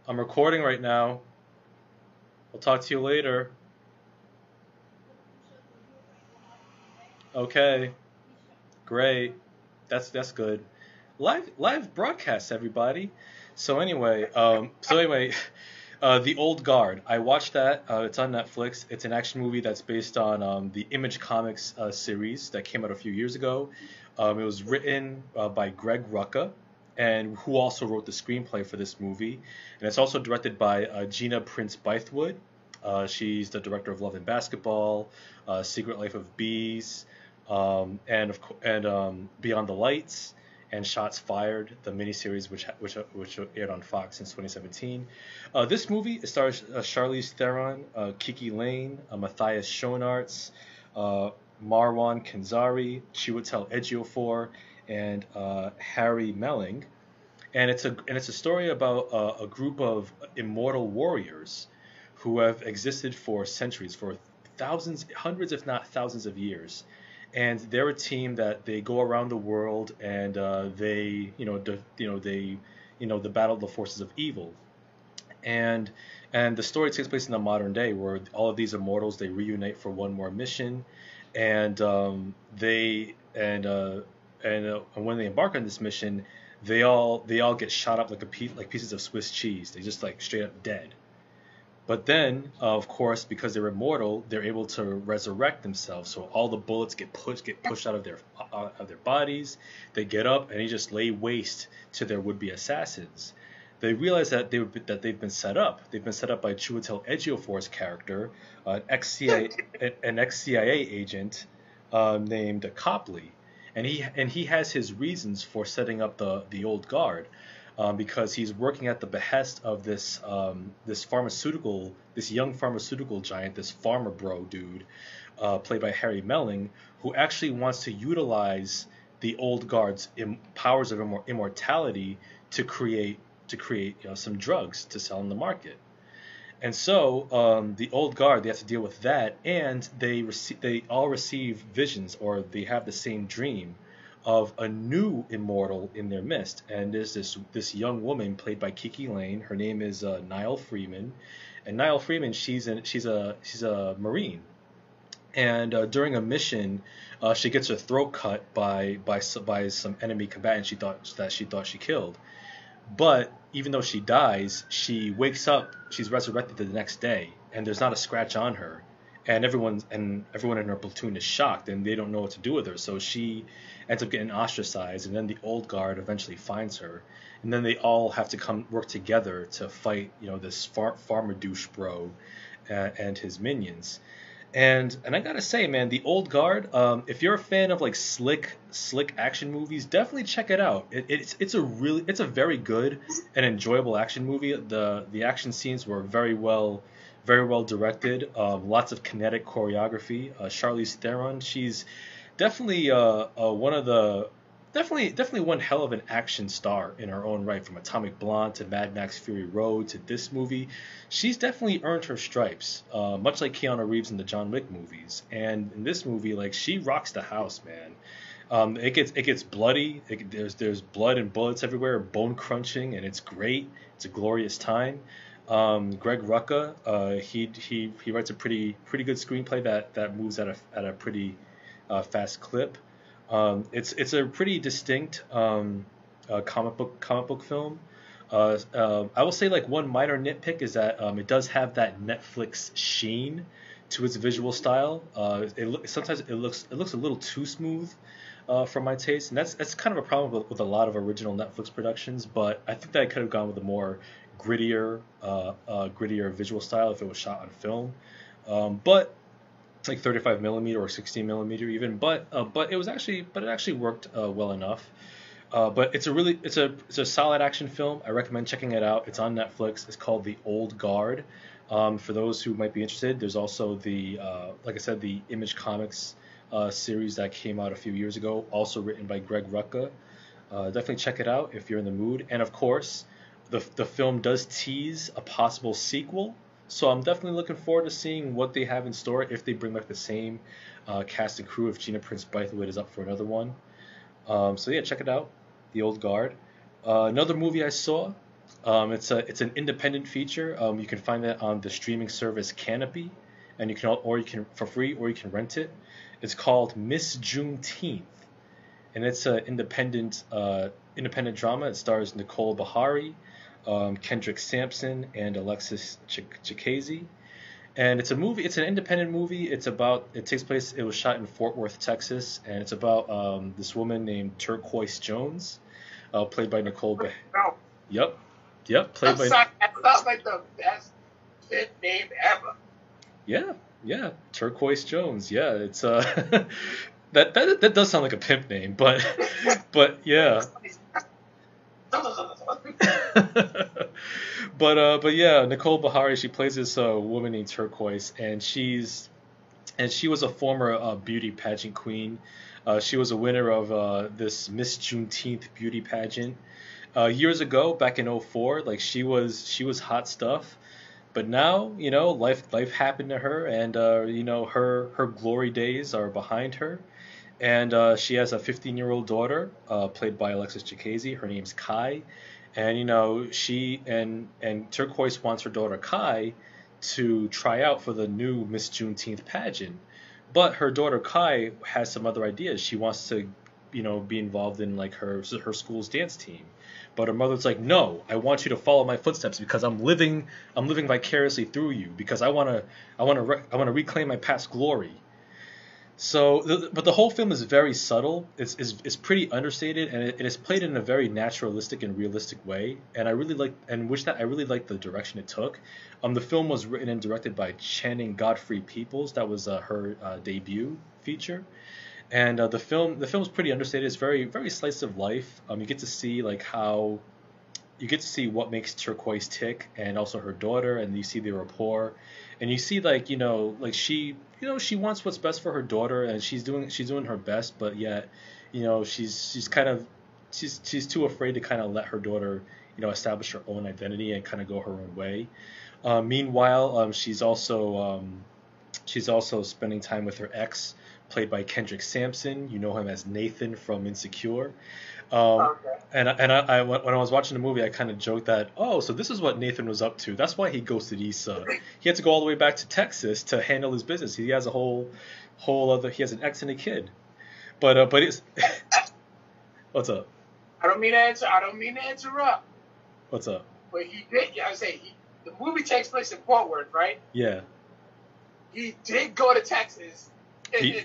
I'm recording right now. I'll talk to you later. Okay, great. That's that's good. Live live broadcast, everybody. So anyway, um, so anyway. Uh, the Old Guard. I watched that. Uh, it's on Netflix. It's an action movie that's based on um, the Image Comics uh, series that came out a few years ago. Um, it was written uh, by Greg Rucka, and who also wrote the screenplay for this movie. And it's also directed by uh, Gina Prince Bythewood. Uh, she's the director of Love and Basketball, Secret Life of Bees, um, and of co- and um, Beyond the Lights, and Shots Fired, the miniseries which which which aired on Fox since 2017. Uh, this movie stars uh, Charlize Theron, uh, KiKi Layne, uh, Matthias Schoenaerts, uh, Marwan Kenzari, Chiwetel Ejiofor, and uh, Harry Melling. And it's a and it's a story about uh, a group of immortal warriors who have existed for centuries, for thousands, hundreds, if not thousands of years. And they're a team that they go around the world and uh, they, you know, de- you know, they, you know, the battle the forces of evil. And and the story takes place in the modern day where all of these immortals they reunite for one more mission. And um, they and uh, and, uh, and when they embark on this mission they all they all get shot up like a piece like pieces of Swiss cheese. They just like straight up dead but then uh, of course because they're immortal they're able to resurrect themselves. So all the bullets get pushed get pushed out of their out of their bodies. They get up and they just lay waste to their would-be assassins. They realize that they that they've been set up. They've been set up by Chiwetel Ejiofor's character, an ex CIA an ex CIA agent uh, named Copley, and he and he has his reasons for setting up the the old guard, um, because he's working at the behest of this um, this pharmaceutical this young pharmaceutical giant, this farmer bro dude, uh, played by Harry Melling, who actually wants to utilize the old guard's Im- powers of immor- immortality to create to create you know, some drugs to sell in the market. And so um, the old guard they have to deal with that, and they receive they all receive visions or they have the same dream of a new immortal in their midst. And there's this this young woman played by KiKi Layne. Her name is uh, Nile Freeman, and Nile Freeman she's an, she's a she's a marine. And uh, during a mission, uh, she gets her throat cut by by by some enemy combatant she thought that she thought she killed. But even though she dies, she wakes up. She's resurrected the next day, and there's not a scratch on her. And everyone and everyone in her platoon is shocked, and they don't know what to do with her. So she ends up getting ostracized, and then the old guard eventually finds her, and then they all have to come work together to fight, you know, this far, farmer douche bro uh, and his minions. And and I gotta say, man, the old guard. Um, if you're a fan of like slick, slick action movies, definitely check it out. It, it's it's a really it's a very good and enjoyable action movie. The the action scenes were very well, very well directed. Um, lots of kinetic choreography. Uh, Charlize Theron, she's definitely uh, uh, one of the definitely definitely one hell of an action star in her own right. From Atomic Blonde to Mad Max Fury Road to this movie, she's definitely earned her stripes. Uh, much like Keanu Reeves in the John Wick movies, and in this movie, like she rocks the house, man. Um, it gets it gets bloody. It, there's there's blood and bullets everywhere, bone crunching, and it's great. It's a glorious time. Um, Greg Rucka, uh, he he he writes a pretty pretty good screenplay that that moves at a at a pretty uh, fast clip. Um, it's it's a pretty distinct um, uh, comic book comic book film. Uh, uh, I will say like one minor nitpick is that um, it does have that Netflix sheen to its visual style. Uh, it sometimes it looks it looks a little too smooth uh, for my taste, and that's that's kind of a problem with, with a lot of original Netflix productions. But I think that I could have gone with a more grittier, uh, uh, grittier visual style if it was shot on film. Um, but it's like 35 millimeter or 16 millimeter even. But uh, but it was actually but it actually worked uh, well enough. Uh, but it's a really it's a it's a solid action film. I recommend checking it out. It's on Netflix. It's called The Old Guard. Um, for those who might be interested, there's also the uh, like I said the Image Comics series that came out a few years ago, also written by Greg Rucka. Definitely check it out if you're in the mood. And of course, the the film does tease a possible sequel. So I'm definitely looking forward to seeing what they have in store if they bring back the same uh, cast and crew. If Gina Prince Bythewood is up for another one. Um, so yeah, check it out, The Old Guard. Uh, another movie I saw. Um, it's a it's an independent feature. Um, you can find that on the streaming service Kanopy, and you can or you can for free or you can rent it. It's called Miss Juneteenth, and it's an independent uh, independent drama. It stars Nicole Beharie, um, Kendrick Sampson, and Alexis Chikaeze. And it's a movie. It's an independent movie. It's about. It takes place. It was shot in Fort Worth, Texas, and it's about um, this woman named Turquoise Jones, uh, played by Nicole. Be- No, yep, yep, played by. that sounds like the best fit name ever. Yeah, yeah, Turquoise Jones. Yeah, it's uh, that that that does sound like a pimp name, but but yeah. but uh, but yeah, Nicole Beharie, she plays this uh, woman named Turquoise, and she's and she was a former uh, beauty pageant queen. Uh, she was a winner of uh, this Miss Juneteenth beauty pageant uh, years ago, back in 04. Like she was she was hot stuff. But now, you know, life life happened to her, and you know her her glory days are behind her, and uh, she has a 15 year old daughter, uh, played by Alexis Chikaeze. Her name's Kai, and you know she and and Turquoise wants her daughter Kai to try out for the new Miss Juneteenth pageant, but her daughter Kai has some other ideas. She wants to, you know, be involved in like her her school's dance team. But her mother's like, no, I want you to follow my footsteps because I'm living, I'm living vicariously through you because I wanna, I wanna, re- I wanna reclaim my past glory. So, but the whole film is very subtle. It's, it's, it's pretty understated, and it, it is played in a very naturalistic and realistic way. And I really like, and wish that I really liked the direction it took. Um, the film was written and directed by Channing Godfrey Peoples. That was uh, her uh, debut feature and uh, the film the film's pretty understated. It's very very slice of life. Um, you get to see like how you get to see what makes Turquoise tick, and also her daughter, and you see the rapport, and you see like you know like she you know she wants what's best for her daughter, and she's doing she's doing her best, but yet you know she's she's kind of she's she's too afraid to kind of let her daughter you know establish her own identity and kind of go her own way. Uh, meanwhile, um, she's also um, she's also spending time with her ex played by Kendrick Sampson. You know him as Nathan from Insecure. Um, Okay. and and I, I when I was watching the movie, I kind of joked that oh, so this is what Nathan was up to. That's why he ghosted Issa. He had to go all the way back to Texas to handle his business. He has a whole whole other. He has an ex and a kid. But uh, but it's what's up? I don't mean to answer. I don't mean to interrupt, What's up? but he did. Yeah, I say he, the movie takes place in Fort Worth, right? Yeah, He did go to Texas and He-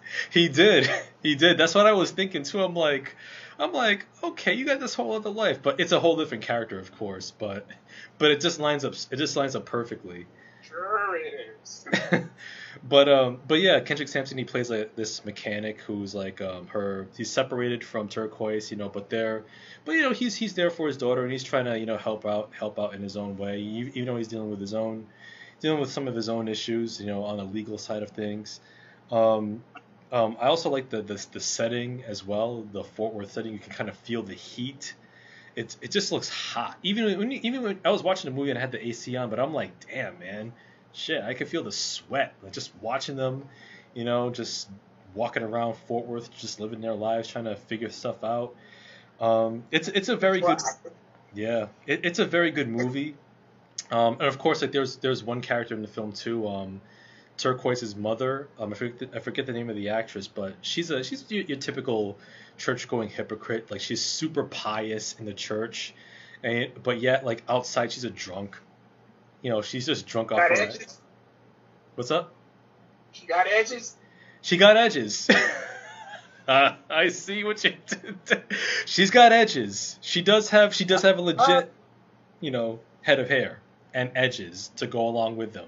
he did. He did. That's what I was thinking too. I'm like, I'm like, okay, you got this whole other life, but it's a whole different character, of course. But but it just lines up. It just lines up perfectly. Sure it is. but um, but yeah, Kendrick Sampson he plays like this mechanic who's like um, her. He's separated from Turquoise, you know, but they're, but you know, he's he's there for his daughter and he's trying to you know help out help out in his own way, even though he's dealing with his own, dealing with some of his own issues, you know, on the legal side of things. Um, um, I also like the, the the setting as well, the Fort Worth setting. You can kind of feel the heat. It it just looks hot. Even when even when I was watching the movie and I had the AC on, but I'm like, damn man, shit, I could feel the sweat. Like just watching them, you know, just walking around Fort Worth, just living their lives, trying to figure stuff out. Um, it's it's a very good yeah, it, it's a very good movie. Um, and of course, like there's there's one character in the film too. Um, Turquoise's mother. Um, I forget the, I forget the name of the actress, but she's a she's your, your typical church going hypocrite. Like she's super pious in the church, and but yet like outside she's a drunk. You know, she's just drunk off got her. edges. What's up? She got edges. She got edges. uh, I see what you did. She's got edges. She does have she does have a legit. you know, head of hair and edges to go along with them.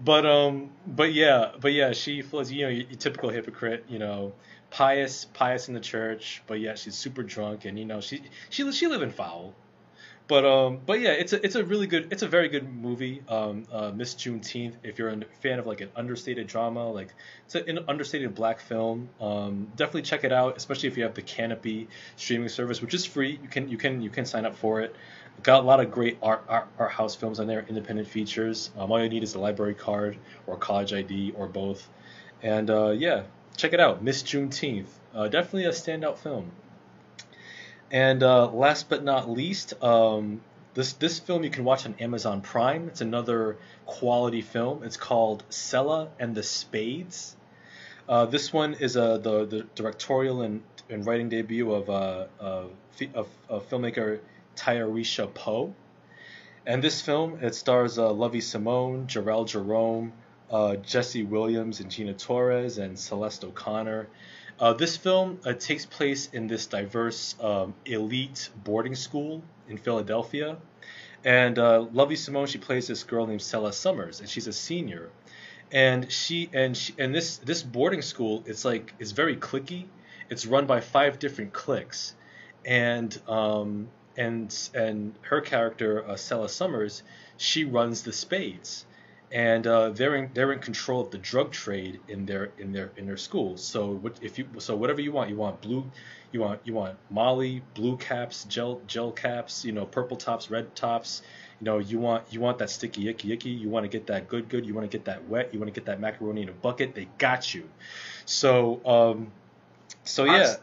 But um, but yeah, but yeah, she was you know typical hypocrite, you know, pious, pious in the church, but yeah, she's super drunk and you know she she she live in foul. But um, but yeah, it's a it's a really good, it's a very good movie. Um, uh, Miss Juneteenth. If you're a fan of like an understated drama, like it's an understated black film, um, definitely check it out. Especially if you have the Kanopy streaming service, which is free. You can you can you can sign up for it. Got a lot of great art art, art house films on there, independent features. Um, all you need is a library card or college ID or both. And uh, yeah, check it out. Miss Juneteenth. Uh, definitely a standout film. And uh, last but not least, um, this this film you can watch on Amazon Prime. It's another quality film. It's called Selah and the Spades. Uh, this one is uh, the the directorial and, and writing debut of, uh, of, of filmmaker Tayarisha Poe. And this film it stars uh, Lovie Simone, Jharrel Jerome, uh, Jesse Williams, and Gina Torres, and Celeste O'Connor. Uh, this film uh, takes place in this diverse um, elite boarding school in Philadelphia. And uh, Lovie Simone, she plays this girl named Selah Summers, and she's a senior. And she and she, and this this boarding school, it's like it's very clicky. It's run by five different cliques, and um, and and her character, uh, Selah Summers, she runs the Spades and uh, they're in they're in control of the drug trade in their in their in their schools. So what if you so whatever you want, you want blue, you want you want Molly, blue caps, gel gel caps, you know, purple tops, red tops. You know, you want you want that sticky icky icky. You want to get that good good. You want to get that wet. You want to get that macaroni in a bucket. They got you. So um, so yeah.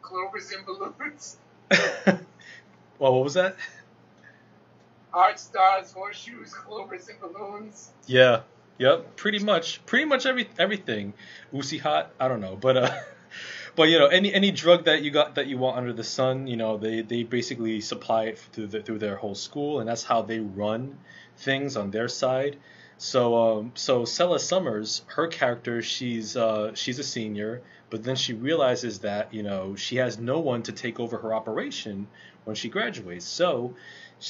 Clovers and balloons. well, what was that? art stars, horseshoes, clovers, and balloons. Yeah. Yep. Pretty much. Pretty much every everything. Uzi hot. I don't know, but uh. But you know, any any drug that you got that you want under the sun, you know, they, they basically supply it through the, through their whole school, and that's how they run things on their side. So um, so Selah Summers, her character, she's uh, she's a senior, but then she realizes that you know she has no one to take over her operation when she graduates. So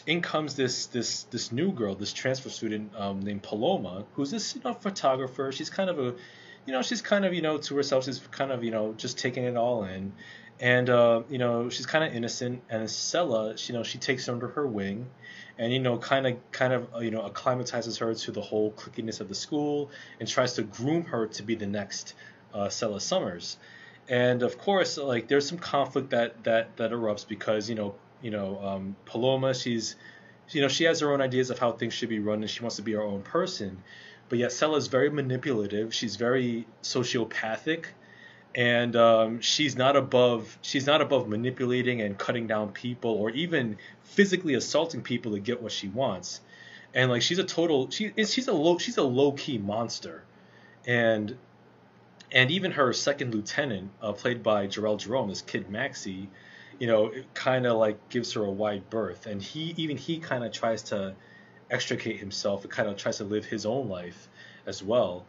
in comes this this this new girl, this transfer student um, named Paloma, who's this you know photographer. She's kind of a, you know, she's kind of you know to herself, she's kind of you know just taking it all in, and uh, you know she's kind of innocent. And Selah, you know, she takes her under her wing, and you know kind of kind of uh, you know acclimatizes her to the whole clickiness of the school and tries to groom her to be the next uh, Selah Summers. And of course, like there's some conflict that that that erupts because you know you know, um, Paloma, she's, you know, she has her own ideas of how things should be run, and she wants to be her own person. But yet, Selah is very manipulative. She's very sociopathic, and um, she's not above she's not above manipulating and cutting down people, or even physically assaulting people to get what she wants. And like, she's a total she she's a low she's a low key monster, and and even her second lieutenant, uh, played by Jharrel Jerome, this kid Maxie you know, kind of like gives her a wide berth. And he, even he kind of tries to extricate himself and kind of tries to live his own life as well.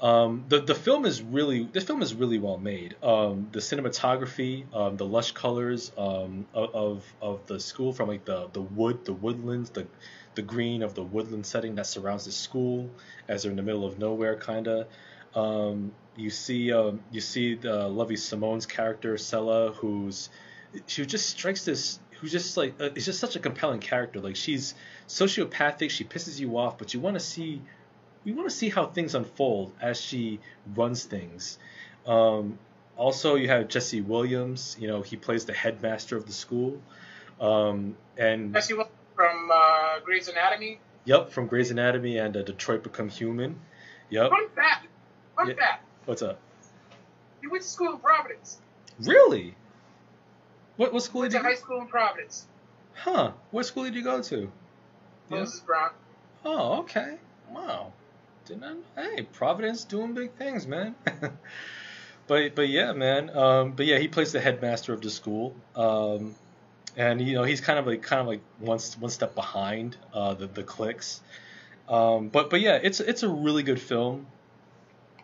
Um, the the film is really this film is really well made. Um, the cinematography, um, the lush colors um, of of the school from like the the wood, the woodlands, the the green of the woodland setting that surrounds the school as they're in the middle of nowhere, kind of. Um, you see um, you see the Lovie Simone's character Selah, who's she just strikes this who's just like uh, it's just such a compelling character. Like she's sociopathic, she pisses you off, but you want to see you want to see how things unfold as she runs things. Um, also, you have Jesse Williams. You know, he plays the headmaster of the school. Um, and Jesse Williams from uh, Grey's Anatomy. Yep, from Grey's Anatomy and uh, Detroit Become Human. Yep. Fun fact. Fun yeah. fact. What's up? He went to school in Providence. Really? What what school went did to you? high school in Providence. Huh? What school did you go to? Moses. Brown. Oh, okay. Wow. Didn't I? Hey, Providence doing big things, man. but but yeah, man. Um, but yeah, he plays the headmaster of the school. Um, and you know he's kind of like kind of like one one step behind uh, the the cliques. Um, but but yeah, it's it's a really good film.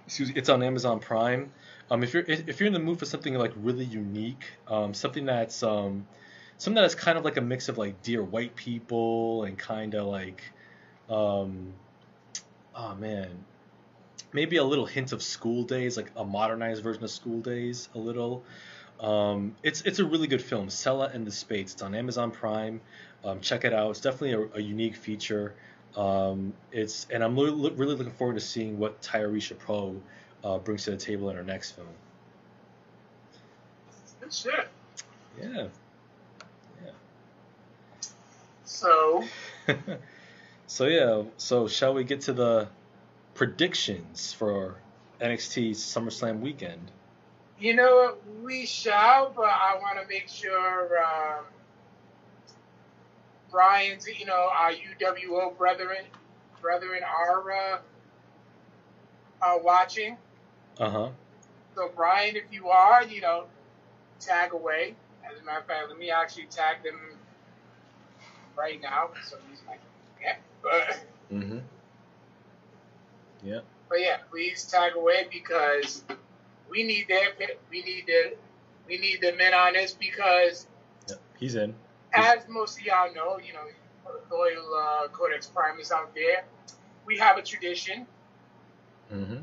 It's on Amazon Prime. Um, if you're if you're in the mood for something like really unique, um, something that's um, something that's kind of like a mix of like Dear White People and kind of like, um, oh man, maybe a little hint of School Days, like a modernized version of School Days, a little. Um, it's it's a really good film, Selah and the Spades. It's on Amazon Prime. Um, check it out. It's definitely a, a unique feature. Um, it's and I'm lo- really looking forward to seeing what Tayarisha Poe uh, brings to the table in her next film. Good shit. Yeah. Yeah. So. so yeah. So shall we get to the predictions for NXT's SummerSlam weekend? You know what? We shall, but I want to make sure um, Brian's, you know, our UWO brethren, brethren are uh, are watching. Uh huh. So Brian, if you are, you know, tag away. As a matter of fact, let me actually tag them right now. Some reason I can't. But. Mm-hmm. Yeah. But yeah, please tag away because we need their we need the we need the men on this because yep, he's in. As most of y'all know, you know, loyal uh, Codex Primus out there, we have a tradition mm-hmm.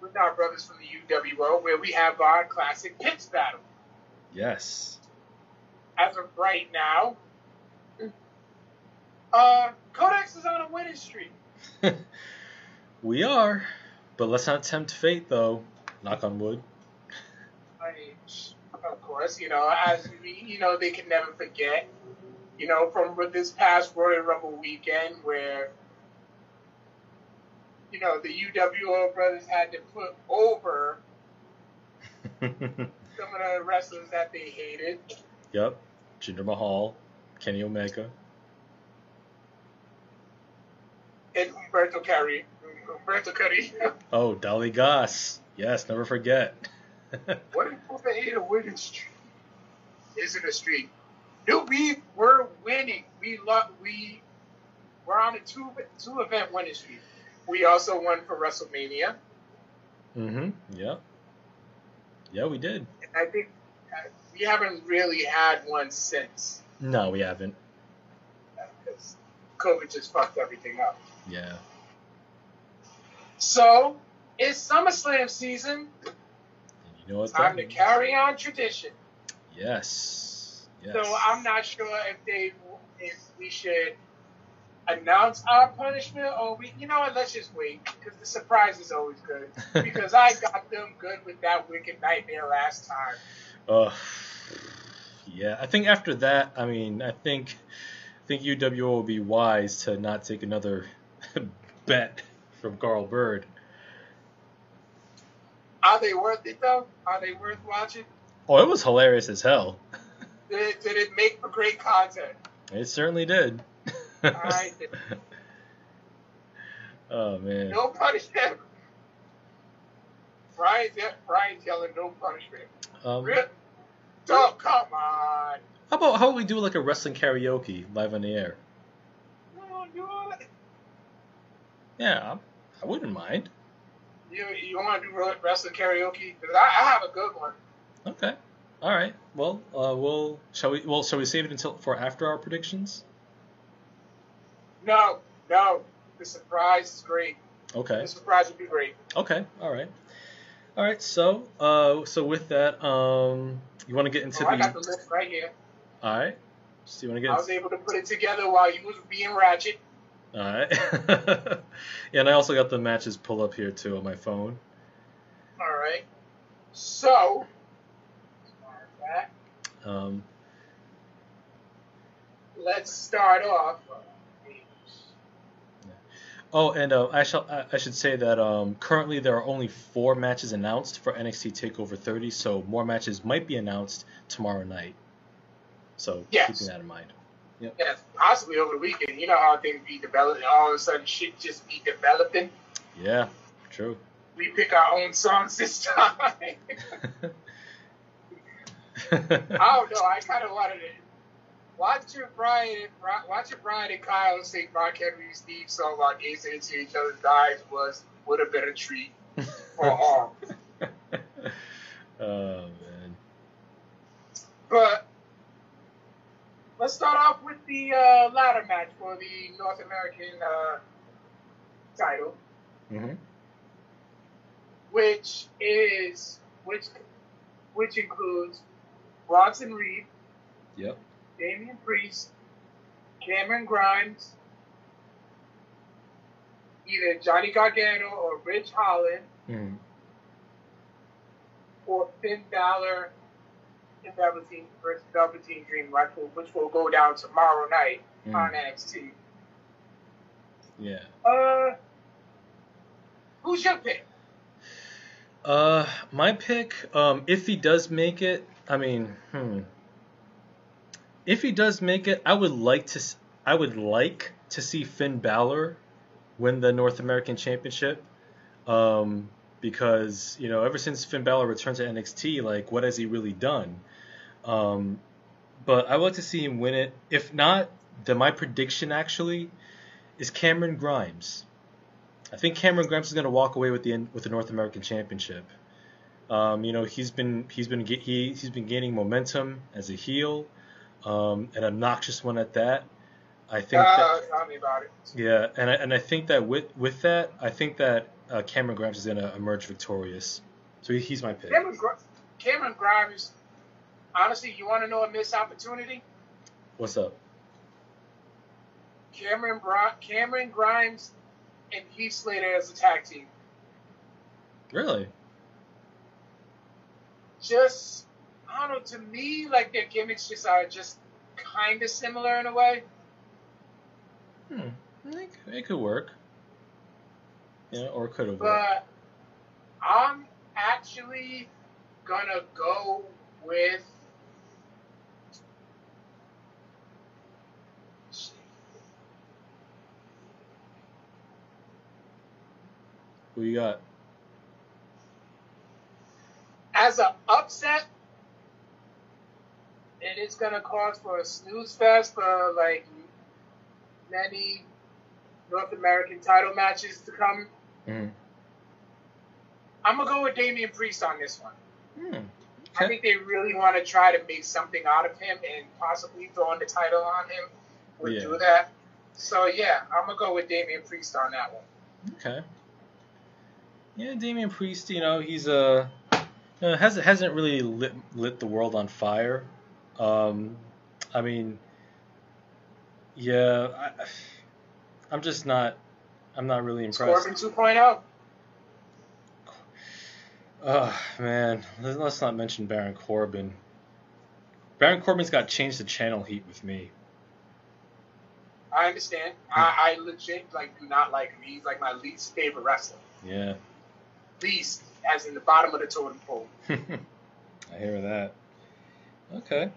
with our brothers from the UWO where we have our classic pits battle. Yes. As of right now, uh, Codex is on a winning streak. we are, but let's not tempt fate, though. Knock on wood. I mean, of course, you know, as we, you know, they can never forget, you know, from this past Royal Rumble weekend where, you know, the UWO brothers had to put over some of the wrestlers that they hated. Yep, Jinder Mahal, Kenny Omega. And Humberto Carri. Humberto Carri. oh, Dolly Goss. Yes, never forget. what if a winning streak? Isn't a streak? No, we were winning. We lo- we were on a two two event winning streak. We also won for WrestleMania. Mm-hmm. Yeah. Yeah, we did. I think uh, we haven't really had one since. No, we haven't. Because uh, COVID just fucked everything up. Yeah. So it's SummerSlam season. And you know what? Time to carry on tradition. Yes. yes. So I'm not sure if they if we should announce our punishment or we you know what let's just wait because the surprise is always good because I got them good with that wicked nightmare last time. Uh, yeah, I think after that, I mean, I think I think UWO will be wise to not take another bet from Carl Bird. Are they worth it though? Are they worth watching? Oh, it was hilarious as hell. Did it, did it make for great content? It certainly did. Oh man. No punishment. Brian's, Brian's yelling no punishment. Um, really? Oh, come on. How about how about we do like a wrestling karaoke live on the air? No, Yeah, I wouldn't mind. You, you want to do wrestling karaoke? Because I, I have a good one. Okay. All right. Well, uh, we'll shall we? Well, shall we save it until for after our predictions? No, no. The surprise is great. Okay. The surprise would be great. Okay. All right. All right. So, uh, so with that, um, you want to get into oh, the? I got the list right here. All right. So you want to get? I was able to put it together while you was being ratchet. All right. yeah, and I also got the matches pull up here too on my phone. All right. So. Um, Let's start off. Oh, and uh, I shall I should say that um, currently there are only four matches announced for NXT Takeover 30, so more matches might be announced tomorrow night. So yes. keeping that in mind. Yep. Yes, possibly over the weekend. You know how things be developing. All of a sudden, shit just be developing. Yeah, true. We pick our own songs this time. I don't know. I kind of wanted to watch your Brian, watch your Brian and Kyle sing Mark Henry Steve song while gazing into each other's eyes was would have been a treat for all. oh man. But let's start off with the uh, ladder match for the North American uh, title, Mm-hmm. which is which which includes Bronson Reed, Yep. Damian Priest, Cameron Grimes, either Johnny Gargano or Ridge Holland, Mm-hmm. or Finn Balor and Velveteen versus Velveteen Dream, which will, which will go down tomorrow night on NXT. Yeah. Uh, who's your pick? Uh, my pick, um, if he does make it, I mean, hmm. If he does make it, I would like to, I would like to see Finn Balor win the North American Championship, um, because you know, ever since Finn Balor returned to NXT, like, what has he really done? Um, but I would like to see him win it. If not, then my prediction actually is Cameron Grimes. I think Cameron Grimes is going to walk away with the with the North American Championship. Um, you know, he's been he's been he he's been gaining momentum as a heel, um, an obnoxious one at that. I think Uh, that, tell me about it. yeah, and I, and I think that with with that, I think that uh, Cameron Grimes is going to emerge victorious. So he, he's my pick. Cameron Grimes. Honestly, you want to know a missed opportunity? What's up? Cameron Bri- Cameron Grimes and Heath Slater as a tag team. Really? Just I don't know. To me, like their gimmicks just are just kind of similar in a way. Hmm. It, it could work. Yeah, or could have worked. But I'm actually gonna go with. Who you got? As an upset, and it's gonna cause for a snooze fest for like many North American title matches to come. Mhm. I'm gonna go with Damian Priest on this one. Hmm. I think they really want to try to make something out of him and possibly throwing the title on him would Yeah. do that. So yeah, I'm gonna go with Damian Priest on that one. Okay. Yeah, Damian Priest, you know, he's uh, uh hasn't hasn't really lit lit the world on fire. Um, I mean, yeah, I, I'm just not, I'm not really impressed. Scorpion 2.0. Oh man, let's let's not mention Baron Corbin. Baron Corbin's got changed the channel heat with me. I understand. I, I legit like do not like him. He's like my least favorite wrestler. Yeah, Least, as in the bottom of the totem pole. I hear that. Okay.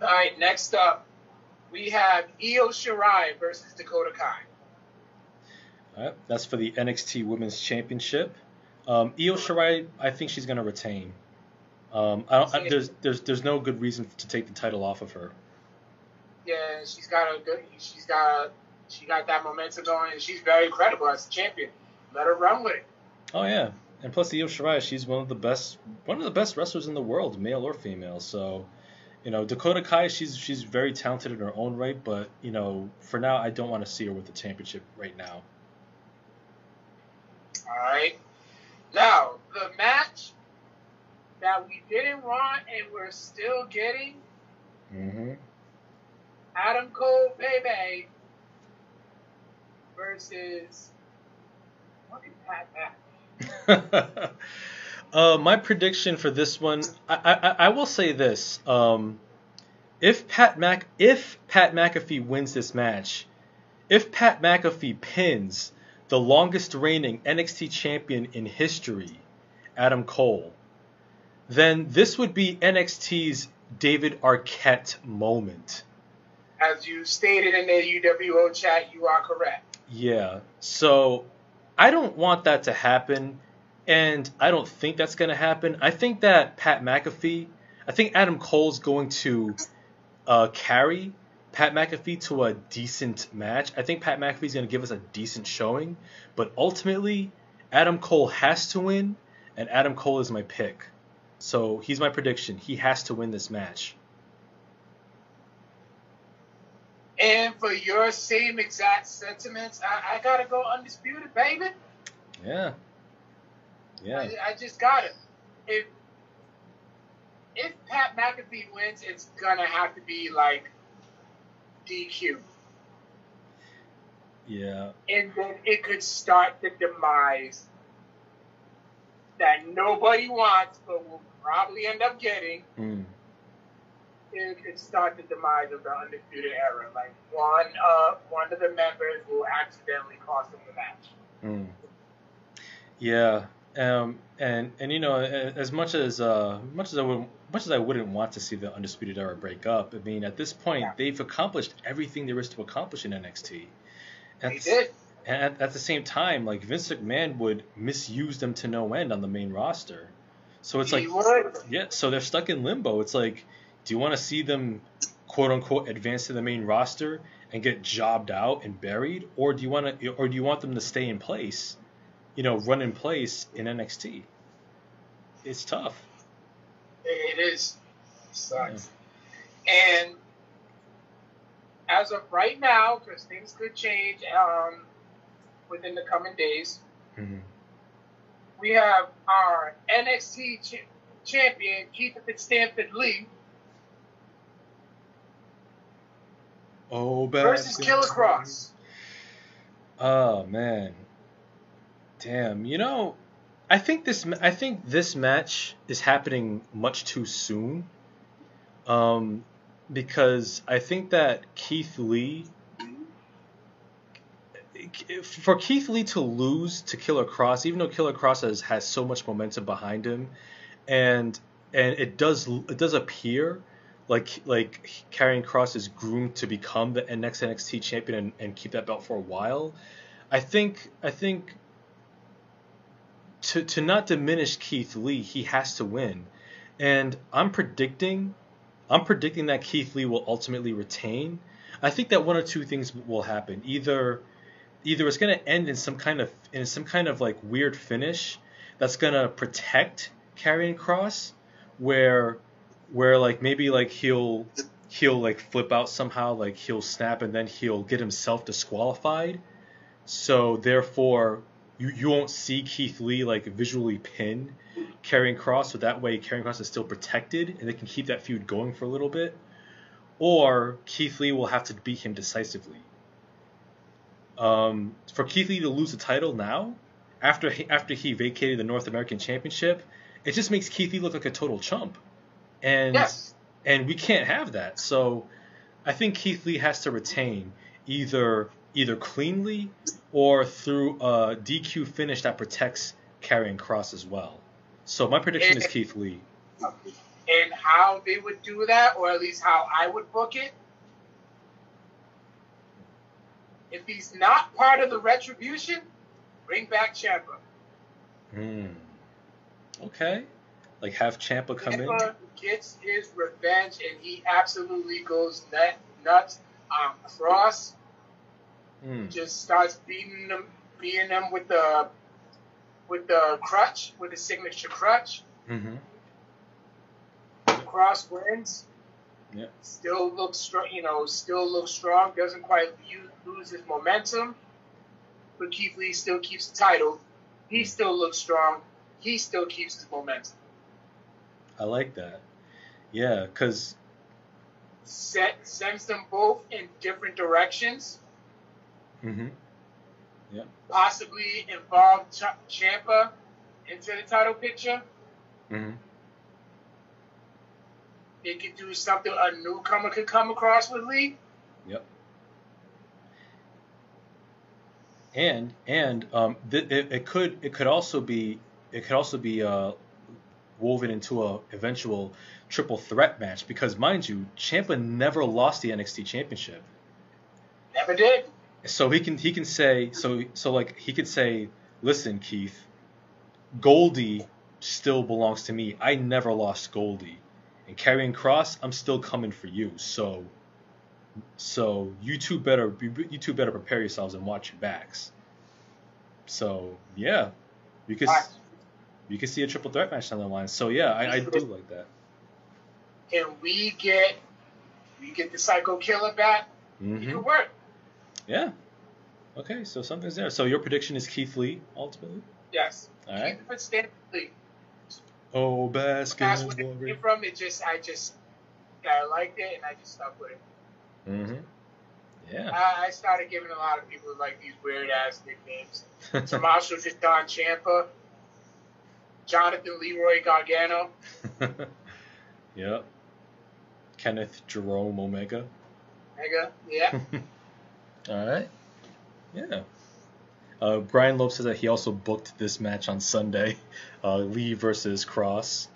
All right, next up, we have Io Shirai versus Dakota Kai. All right, that's for the NXT Women's Championship. Um, Io Shirai, I think she's going to retain. Um, I don't, I, there's there's there's no good reason to take the title off of her. Yeah, she's got a good. She's got she got that momentum going, and she's very credible as a champion. Let her run with it. Oh yeah, and plus Io Shirai, she's one of the best one of the best wrestlers in the world, male or female. So, you know, Dakota Kai, she's she's very talented in her own right, but you know, for now, I don't want to see her with the championship right now. All right. Now the match that we didn't want and we're still getting Mm-hmm. Adam Cole, baby, versus fucking Pat Mack. uh, my prediction for this one, I, I, I will say this: um, if Pat Mac, if Pat McAfee wins this match, if Pat McAfee pins the longest reigning NXT champion in history, Adam Cole, then this would be NXT's David Arquette moment. As you stated in the UWO chat, you are correct. Yeah. So I don't want that to happen, and I don't think that's going to happen. I think that Pat McAfee, I think Adam Cole's going to uh, carry Pat McAfee to a decent match. I think Pat McAfee's going to give us a decent showing, but ultimately, Adam Cole has to win, and Adam Cole is my pick. So he's my prediction. He has to win this match. And for your same exact sentiments, I, I gotta go undisputed, baby. Yeah. Yeah. I, I just got it. If if Pat McAfee wins, it's gonna have to be like DQ. Yeah. And then it could start the demise that nobody wants, but will probably end up getting. Mm. It could start the demise of the undisputed era. Like one, uh, one of the members will accidentally cost them the match. Mm. Yeah. Um. And and you know, as much as uh, much as I would, much as I wouldn't want to see the undisputed era break up, I mean, at this point, Yeah. they've accomplished everything there is to accomplish in NXT. They did. And at, at the same time, like Vince McMahon would misuse them to no end on the main roster. So it's like, would. yeah, so they're stuck in limbo. It's like, do you want to see them, quote unquote, advance to the main roster and get jobbed out and buried, or do you want to, or do you want them to stay in place, you know, run in place in NXT? It's tough. It is. Sucks. And as of right now, because things could change um, within the coming days, hmm we have our NXT ch- champion, Keith Stanford Lee, Oh, bad versus Killer Kross. Oh man, damn. You know, I think this I think this match is happening much too soon. Um, because I think that Keith Lee, for Keith Lee to lose to Killer Kross, even though Killer Kross has, has so much momentum behind him, and and it does it does appear like like Karrion Kross is groomed to become the next NXT champion and, and keep that belt for a while. I think I think to to not diminish Keith Lee, he has to win. And I'm predicting I'm predicting that Keith Lee will ultimately retain. I think that one or two things will happen. Either either it's going to end in some kind of in some kind of like weird finish that's going to protect Karrion Kross where where like maybe like he'll he'll like flip out somehow like he'll snap and then he'll get himself disqualified. So therefore you, you won't see Keith Lee like visually pin Karrion Kross so that way Karrion Kross is still protected and they can keep that feud going for a little bit. Or Keith Lee will have to beat him decisively. Um, for Keith Lee to lose the title now after he, after he vacated the North American Championship it just makes Keith Lee look like a total chump and Yes. and we can't have that. So I think Keith Lee has to retain either either cleanly or through a DQ finish that protects Karrion Kross as well. So my prediction is Keith Lee. And how they would do that, or at least how I would book it, if he's not part of the retribution, bring back Ciampa. Hmm. Okay. Like have Ciampa come in. Gets his revenge, and he absolutely goes nut, nuts. Um, Kross Hmm. just starts beating them, beating them with the with the crutch, with the signature crutch. Mm-hmm. Kross wins. Yeah. Still looks strong, you know, still looks strong. Doesn't quite lose his momentum. But Keith Lee still keeps the title. He still looks strong. He still keeps his momentum. I like that. Yeah, because Set sends them both in different directions. mm-hmm. Yeah. Possibly involve Ch- Ciampa into the title picture. Mm-hmm. They could do something a newcomer could come across with Lee. Yep. And and um, th- it, it could it could also be it could also be uh, woven into a eventual triple threat match because mind you, Ciampa never lost the NXT Championship, Never did. so he can he can say so so like he could say, listen Keith, Goldie still belongs to me. I never lost Goldie, and Karrion Kross, I'm still coming for you. So so you two better you two better prepare yourselves and watch your backs. So yeah, because. You could see a triple threat match down the line. So yeah, I, I do like that. Can we get we get the Psycho Killer back? Mm-hmm. It could work. Yeah. Okay, so something's there. So your prediction is Keith Lee ultimately. Yes. All right. If Stanley Lee. Oh, That's basketball. where it came from. It just, I just, I liked it, and I just stuck with it. Mm-hmm. Yeah. I, I started giving a lot of people like these weird ass nicknames. Tommaso Don Ciampa, Jonathan Leroy Gargano. yep. Kenneth Jerome Omega. Mega, yeah. All right. Yeah. Uh, Brian Loeb says that he also booked this match on Sunday, uh, Lee versus Kross.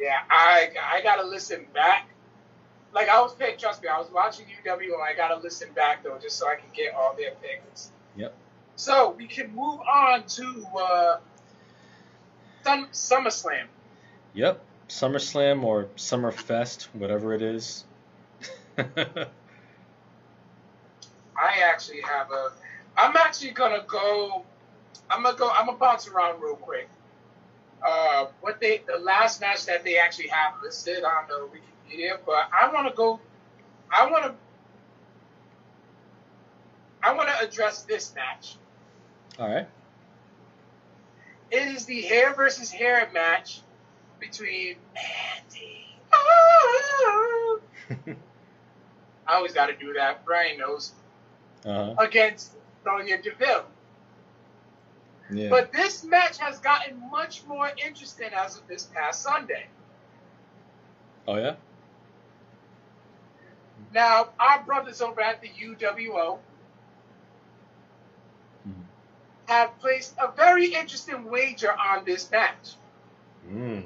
Yeah, I I gotta listen back. Like I was paying, trust me, I was watching UW and I gotta listen back though, just so I can get all their picks. Yep. So we can move on to uh, Sun, SummerSlam. Yep. SummerSlam or Summerfest, whatever it is. I actually have a. I'm actually gonna go. I'm gonna go. I'm gonna bounce around real quick. Uh, what they the last match that they actually have listed on the Wikipedia, but I want to go. I want to. I want to address this match. All right. It is the hair versus hair match between Andy. I always got to do that. Brian knows uh-huh. against Sonya Deville. Yeah. But this match has gotten much more interesting as of this past Sunday. oh yeah. Now, our brothers over at the UWO Mhm. Have placed a very interesting wager on this match. Mm.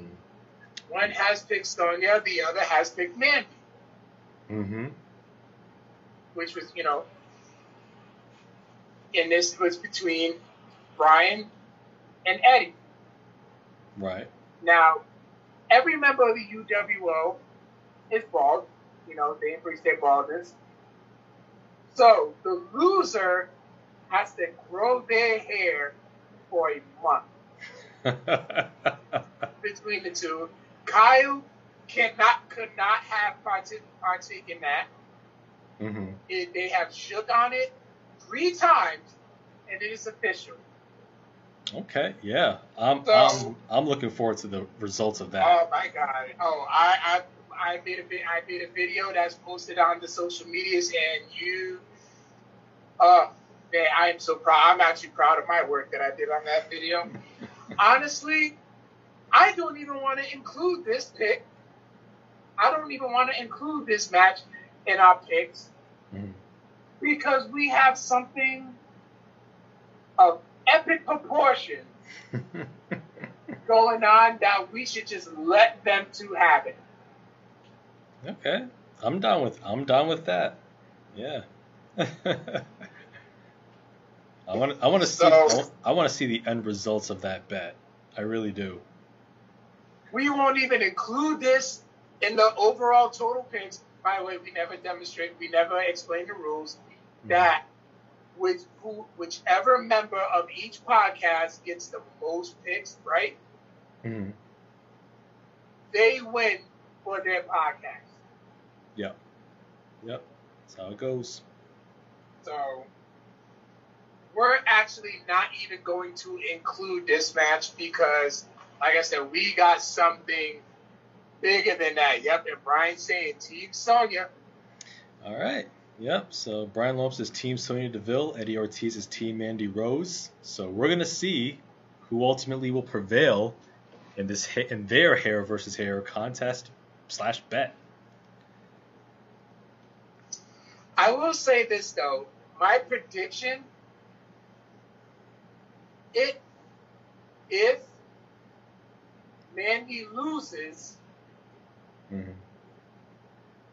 One has picked Sonya, the other has picked Mandy, Mm-hmm. which was, you know, and this was between Brian and Eddie. Right. Now, every member of the UWO is bald. You know, they embrace their baldness. So the loser has to grow their hair for a month between the two. Kyle cannot could not have partake, partake in that. mm-hmm. It, they have shook on it three times, and it is official. Okay. Yeah. I'm, So- I'm I'm looking forward to the results of that. Oh my god! Oh, I I I made a vi- I made a video that's posted on the social medias, and you, uh, man, I am so proud. I'm actually proud of my work that I did on that video. Honestly, I don't even want to include this pick. I don't even want to include this match in our picks Mhm. because we have something of epic proportion going on that we should just let them to have it. okay. I'm down with I'm down with that. Yeah. I want I want to see So- I want to see the end results of that bet. I really do. We won't even include this in the overall total picks. By the way, we never demonstrate, we never explain the rules. That which who, whichever member of each podcast gets the most picks, right? Mhm. They win for their podcast. Yep. Yep. That's how it goes. So we're actually not even going to include this match because, like I said, we got something bigger than that. Yep, and Brian's saying Team Sonya. All right. Yep. So Brian Lopes is Team Sonya Deville. Eddie Ortiz is Team Mandy Rose. So we're gonna see who ultimately will prevail in this ha- in their hair versus hair contest slash bet. I will say this though, my prediction, it if Mandy loses, Mhm.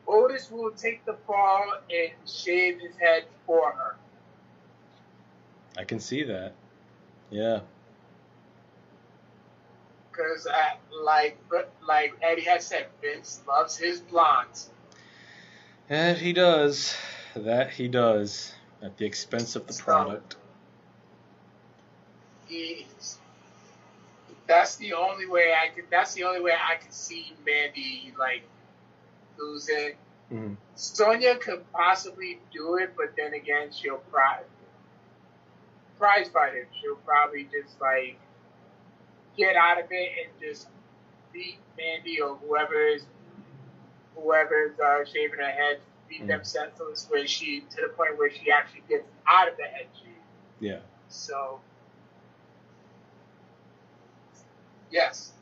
Otis will take the fall and shave his head for her. I can see that. Yeah. Because, like, but like Eddie has said, Vince loves his blondes. And he does. That he does. At the expense of the So- product. That's the only way I could. That's the only way I could see Mandy like losing. Mhm. Sonya could possibly do it, but then again, she'll prize prize fighter. She'll probably just like get out of it and just beat Mandy or whoever is whoever's uh, shaving her head, beat Mhm. them senseless where she to the point where she actually gets out of the head shave. Yeah. So yes,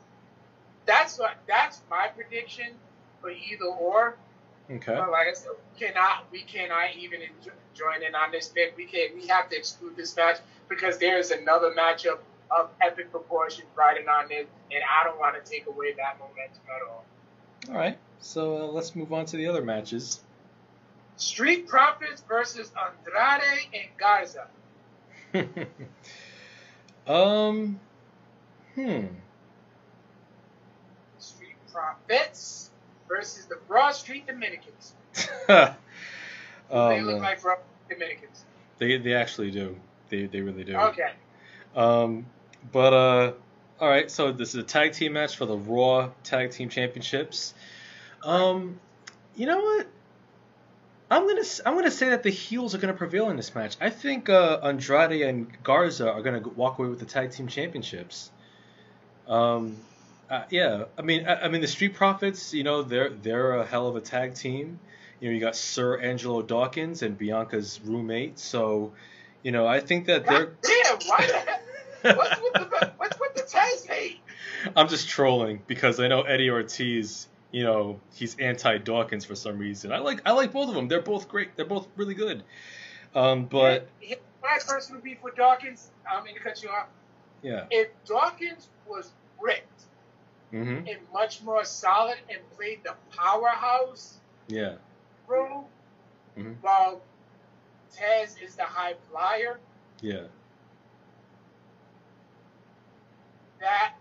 that's what that's my prediction for either or. Okay. But like I said, we cannot we cannot even enjo- join in on this pick. We can we have to exclude this match because there is another matchup of epic proportions riding on this, and I don't want to take away that momentum at all. All right. So uh, let's move on to the other matches. Street Profits versus Andrade and Garza. um. Hmm. Profits versus the Broad Street Dominicans. oh, they look man. like Broad Dominicans. They they actually do. They they really do. Okay. Um, but uh, all right. So this is a tag team match for the Raw Tag Team Championships. Um, you know what? I'm gonna I'm gonna say that the heels are gonna prevail in this match. I think uh, Andrade and Garza are gonna walk away with the tag team championships. Um, uh, yeah. I mean, I, I mean the Street Profits. You know, they're they're a hell of a tag team. You know, you got Sir Angelo Dawkins and Bianca's roommate. So, you know, I think that they're. God damn! Why the? What's with the what's with the tag hate? I'm just trolling because I know Eddie Ortiz. You know he's anti Dawkins for some reason. I like I like both of them. They're both great. They're both really good. Um, but my personal beef with Dawkins, I don't mean to cut you off. yeah. If Dawkins was ripped hmm and much more solid and played the powerhouse Yeah. role, Mhm. while Tez is the high flyer, Yeah. that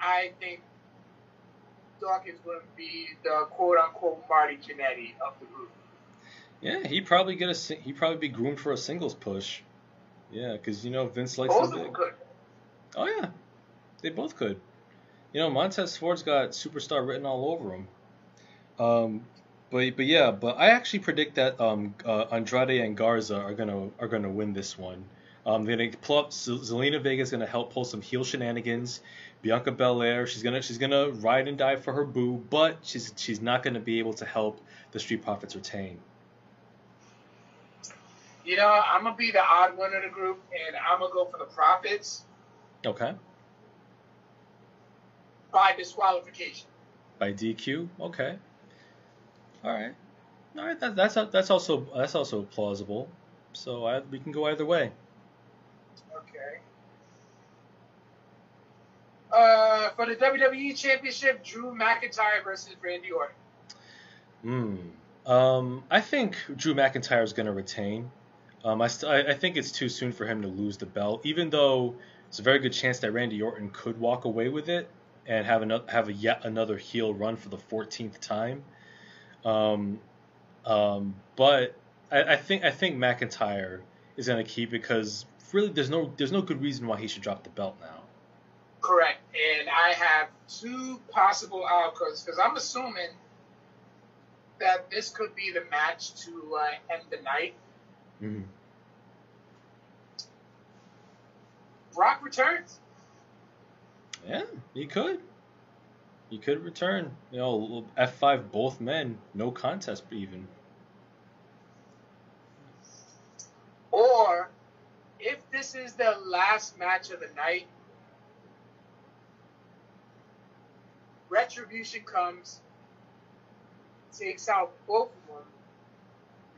I think Dawkins would be the quote unquote Marty Jannetty of the group. Yeah. He probably get a he probably be groomed for a singles push. Yeah, because you know Vince likes Both them big. could. Oh yeah, they both could. You know, Montez Ford's got superstar written all over him. Um, but but yeah, but I actually predict that um, uh, Andrade and Garza are gonna are gonna win this one. Um, they're gonna pull up. Zelina Vega's gonna help pull some heel shenanigans. Bianca Belair, she's gonna she's gonna ride and die for her boo, but she's she's not gonna be able to help the Street Profits retain. You know, I'm gonna be the odd one of the group, and I'm gonna go for the Profits Okay. By disqualification. By DQ. Okay. All right. All right. That, that's that's also that's also plausible. So I, we can go either way. Okay. Uh, for the WWE Championship, Drew McIntyre versus Randy Orton. Hmm. Um. I think Drew McIntyre is going to retain. Um. I, st- I I think it's too soon for him to lose the belt, even though it's a very good chance that Randy Orton could walk away with it and have another have a yet another heel run for the 14th time. Um. Um. But I, I think I think McIntyre is going to keep because really there's no there's no good reason why he should drop the belt now. Correct. And I have two possible outcomes because I'm assuming that this could be the match to uh, end the night. Mhm. Brock returns. Yeah, he could. He could return. You know, F5 both men, no contest even. Or if this is the last match of the night, Retribution comes, takes out both of them,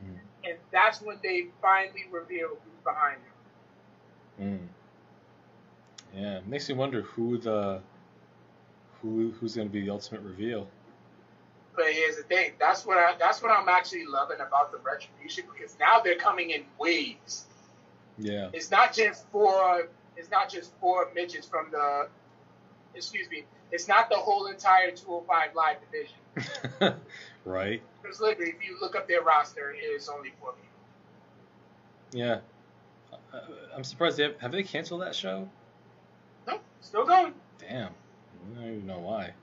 Mm. and that's when they finally reveal who's behind them. Mm. Yeah, it makes me wonder who the who who's going to be the ultimate reveal. But here's the thing: that's what I, that's what I'm actually loving about the Retribution because now they're coming in waves. Yeah. It's not just four. It's not just four midgets from the. Excuse me. It's not the whole entire 205 live division. right. Because literally, if you look up their roster, it is only four people. Yeah. I'm surprised they have, have they canceled that show? Still going. Damn. I don't even know why.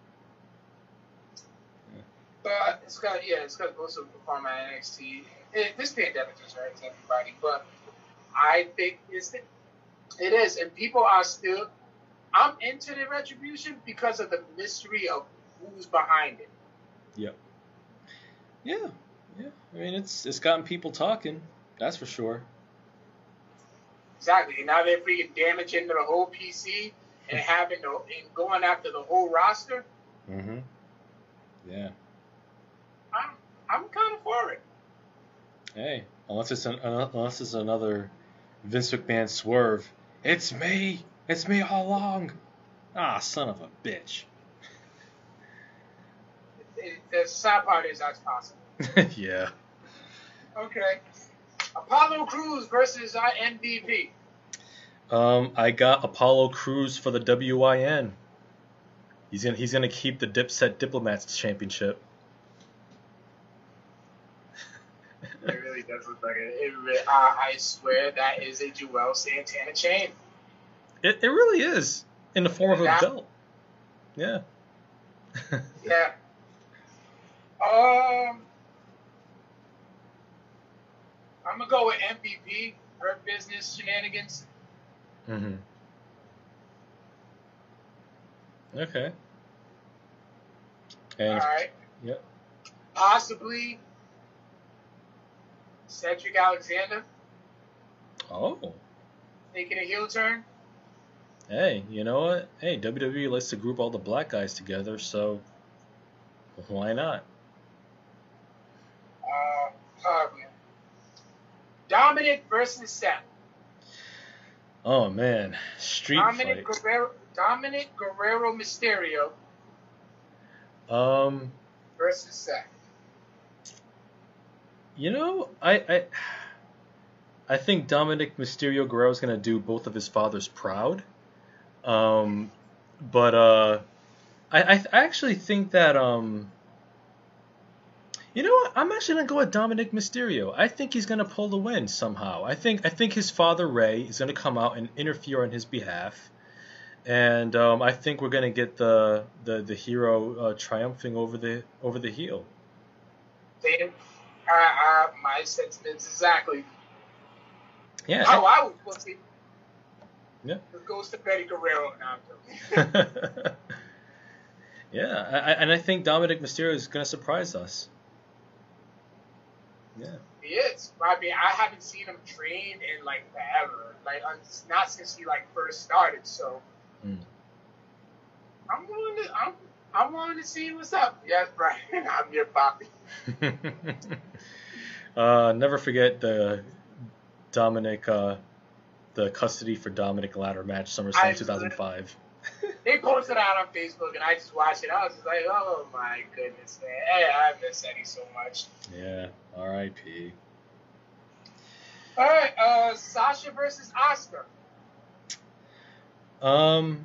But it's got yeah, it's got most of perform at NXT. It, this pandemic just hurts everybody, but I think it's it is, and people are still. I'm into the retribution because of the mystery of who's behind it. Yep. Yeah, yeah. I mean, it's it's gotten people talking. That's for sure. Exactly. Now they're freaking damaging the whole PC and having the, and going after the whole roster. Mm-hmm. Yeah. I'm I'm kind of for it. Hey, unless it's an, unless it's another Vince McMahon swerve. It's me. It's me all along. Ah, son of a bitch. It, the sad part is that's possible. yeah. Okay. Apollo Crews versus our MVP. Um, I got Apollo Crews for the WIN. He's gonna he's gonna keep the Dipset Diplomats Championship. it really does look like it. it really, I, I swear that is a Juelz Santana chain. It, it really is in the form of a belt. Yeah. Yeah. Um, I'm gonna go with MVP. Hurt business shenanigans. Hmm Okay. All And right. yep. Possibly Cedric Alexander Oh. taking a heel turn. Hey, you know what? Hey, WWE likes to group all the black guys together, so why not? Uh, man. Dominic versus Seth. Oh man, street Dominic fight. Guerrero, Dominic Guerrero Mysterio Um, versus Seth. you know, I I I think Dominic Mysterio Guerrero is gonna do both of his fathers proud. Um, but uh, I I, I actually think that um. You know what? I'm actually gonna go with Dominic Mysterio. I think he's gonna pull the win somehow. I think I think his father Ray is gonna come out and interfere on his behalf, and um, I think we're gonna get the the the hero uh, triumphing over the over the heel. They, uh, uh, my sentiments exactly Yeah. how I was to. Yeah. It goes to Betty Guerrero now. Yeah, I, I- and I think Dominic Mysterio is going to surprise us. Yeah. He is. I mean, I haven't seen him train in like forever. Like, not since he like first started. So, Mm. I'm willing to. I'm. I'm willing to see what's up. Yes, Brian. I'm your poppy. uh, never forget the Dominic, uh, the custody for Dominic ladder match I- SummerSlam 2005. They posted out on Facebook, and I just watched it. I was just like, oh my goodness, man. Hey, I miss Eddie so much. Yeah. R.I.P. All right, uh, Sasha versus Asuka. Um,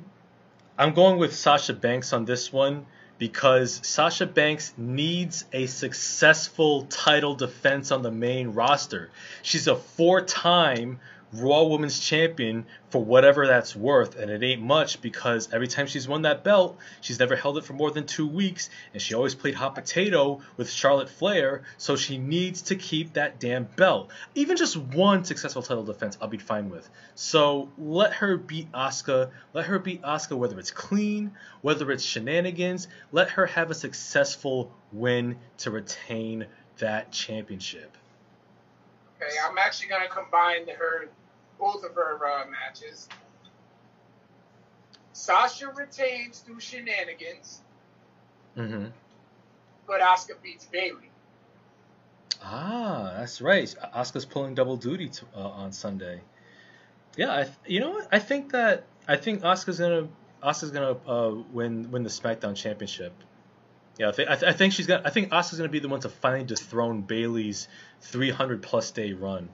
I'm going with Sasha Banks on this one because Sasha Banks needs a successful title defense on the main roster. She's a four-time Raw Women's Champion for whatever that's worth, and it ain't much because every time she's won that belt, she's never held it for more than two weeks, and she always played hot potato with Charlotte Flair, so she needs to keep that damn belt. Even just one successful title defense, I'll be fine with. So let her beat Asuka. Let her beat Asuka, whether it's clean, whether it's shenanigans. Let her have a successful win to retain that championship. Okay, I'm actually gonna combine her, both of her uh, matches. Sasha retains through shenanigans, Mm-hmm. but Asuka beats Bayley. Ah, that's right. Asuka's pulling double duty to, uh, on Sunday. Yeah, I, th- you know what? I think that I think Asuka's gonna Asuka's gonna uh, win win the SmackDown Championship. Yeah, I, th- I, th- I think she's got. I think Asuka's gonna be the one to finally dethrone Bayley's 300 plus day run.